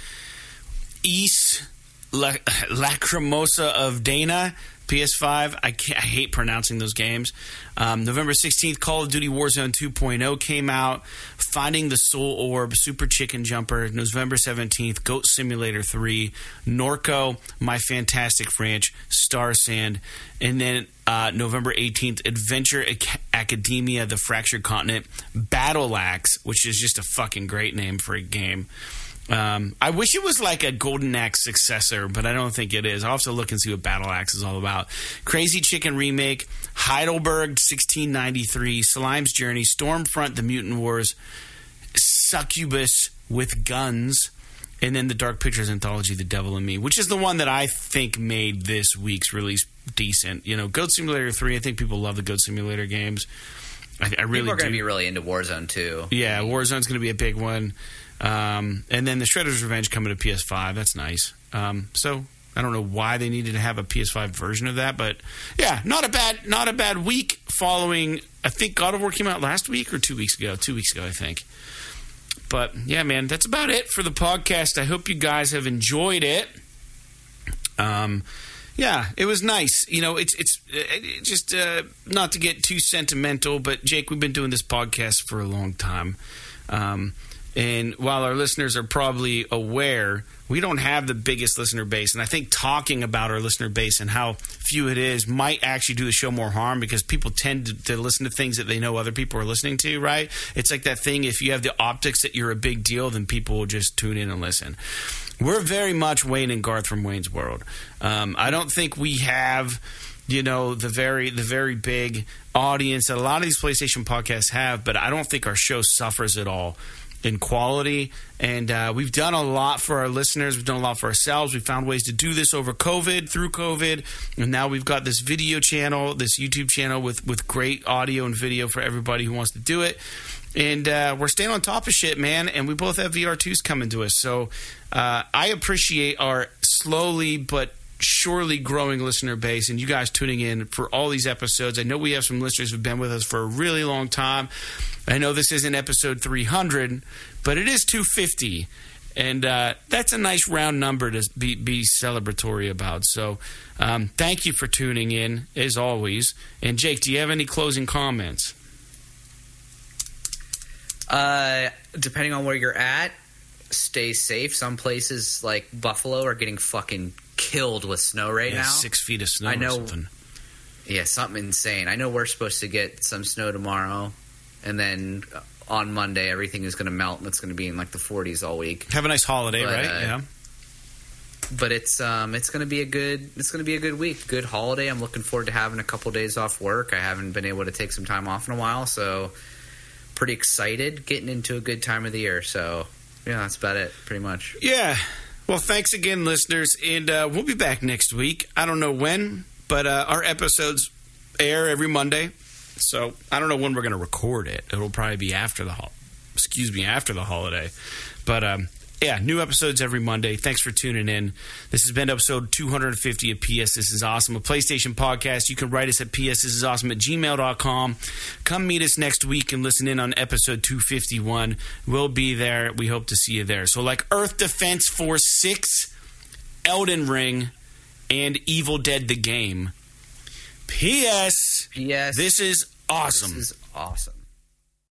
Ys Lacrimosa of Dana PS5. I, I, hate pronouncing those games. Um, November 16th, Call of Duty Warzone 2.0 came out. Finding the Soul Orb, Super Chicken Jumper. November 17th, Goat Simulator 3, Norco, My Fantastic Ranch, Star Sand. And then uh, November 18th, Adventure Ac- Academia, The Fractured Continent, Battle Axe, which is just a fucking great name for a game. Um, I wish it was like a Golden Axe successor, but I don't think it is. I'll have to look and see what Battle Axe is all about. Crazy Chicken Remake, Heidelberg 1693, Slime's Journey, Stormfront, The Mutant Wars, Succubus with Guns, and then the Dark Pictures anthology, The Devil in Me, which is the one that I think made this week's release decent. You know, Goat Simulator 3, I think people love the Goat Simulator games. I, I really People are going to be really into Warzone too. Yeah, Warzone's going to be a big one. Um, and then the Shredder's Revenge coming to PS5. That's nice. Um, so I don't know why they needed to have a PS5 version of that, but yeah, not a bad not a bad week following. I think God of War came out last week or two weeks ago. Two weeks ago, I think. But yeah, man, that's about it for the podcast. I hope you guys have enjoyed it. Um, yeah, it was nice. You know, it's it's it just uh, not to get too sentimental, but Jake, we've been doing this podcast for a long time. Um, and while our listeners are probably aware, we don't have the biggest listener base. And I think talking about our listener base and how few it is might actually do the show more harm because people tend to, to, listen to things that they know other people are listening to, right? It's like that thing if you have the optics that you're a big deal, then people will just tune in and listen. We're very much Wayne and Garth from Wayne's World. Um, I don't think we have you know the very the very big audience that a lot of these PlayStation podcasts have, but I don't think our show suffers at all in quality. And uh, we've done a lot for our listeners. We've done a lot for ourselves. We found ways to do this over COVID, through COVID, and now we've got this video channel, this YouTube channel with with great audio and video for everybody who wants to do it. And uh, we're staying on top of shit, man. And we both have VR2s coming to us. So uh, I appreciate our slowly but surely growing listener base and you guys tuning in for all these episodes. I know we have some listeners who've been with us for a really long time. I know this isn't episode 300, but it is 250. And uh, that's a nice round number to be, be celebratory about. So um, thank you for tuning in, as always. And Jake, do you have any closing comments? Uh, depending on where you're at, stay safe. Some places like Buffalo are getting fucking killed with snow right yeah, now. Six feet of snow. I know. something. Yeah, something insane. I know we're supposed to get some snow tomorrow, and then on Monday everything is going to melt and it's going to be in like the 40s all week. Have a nice holiday, But, right? uh, yeah. But it's um it's going to be a good it's going to be a good week, good holiday. I'm looking forward to having a couple days off work. I haven't been able to take some time off in a while, so pretty excited getting into a good time of the year. So yeah, that's about it, pretty much. Yeah. Well, thanks again, listeners, and uh, we'll be back next week. I don't know when, but uh, our episodes air every Monday, so I don't know when we're going to record it. It'll probably be after the hol- excuse me after the holiday, but um, yeah, new episodes every Monday. Thanks for tuning in. This has been episode 250 of PS This Is Awesome, a PlayStation podcast. You can write us at PS This Is Awesome at gmail.com. Come meet us next week and listen in on episode 251. We'll be there. We hope to see you there. So, like Earth Defense Force 6, Elden Ring, and Evil Dead the Game. P.S. Yes, This is awesome. this is awesome.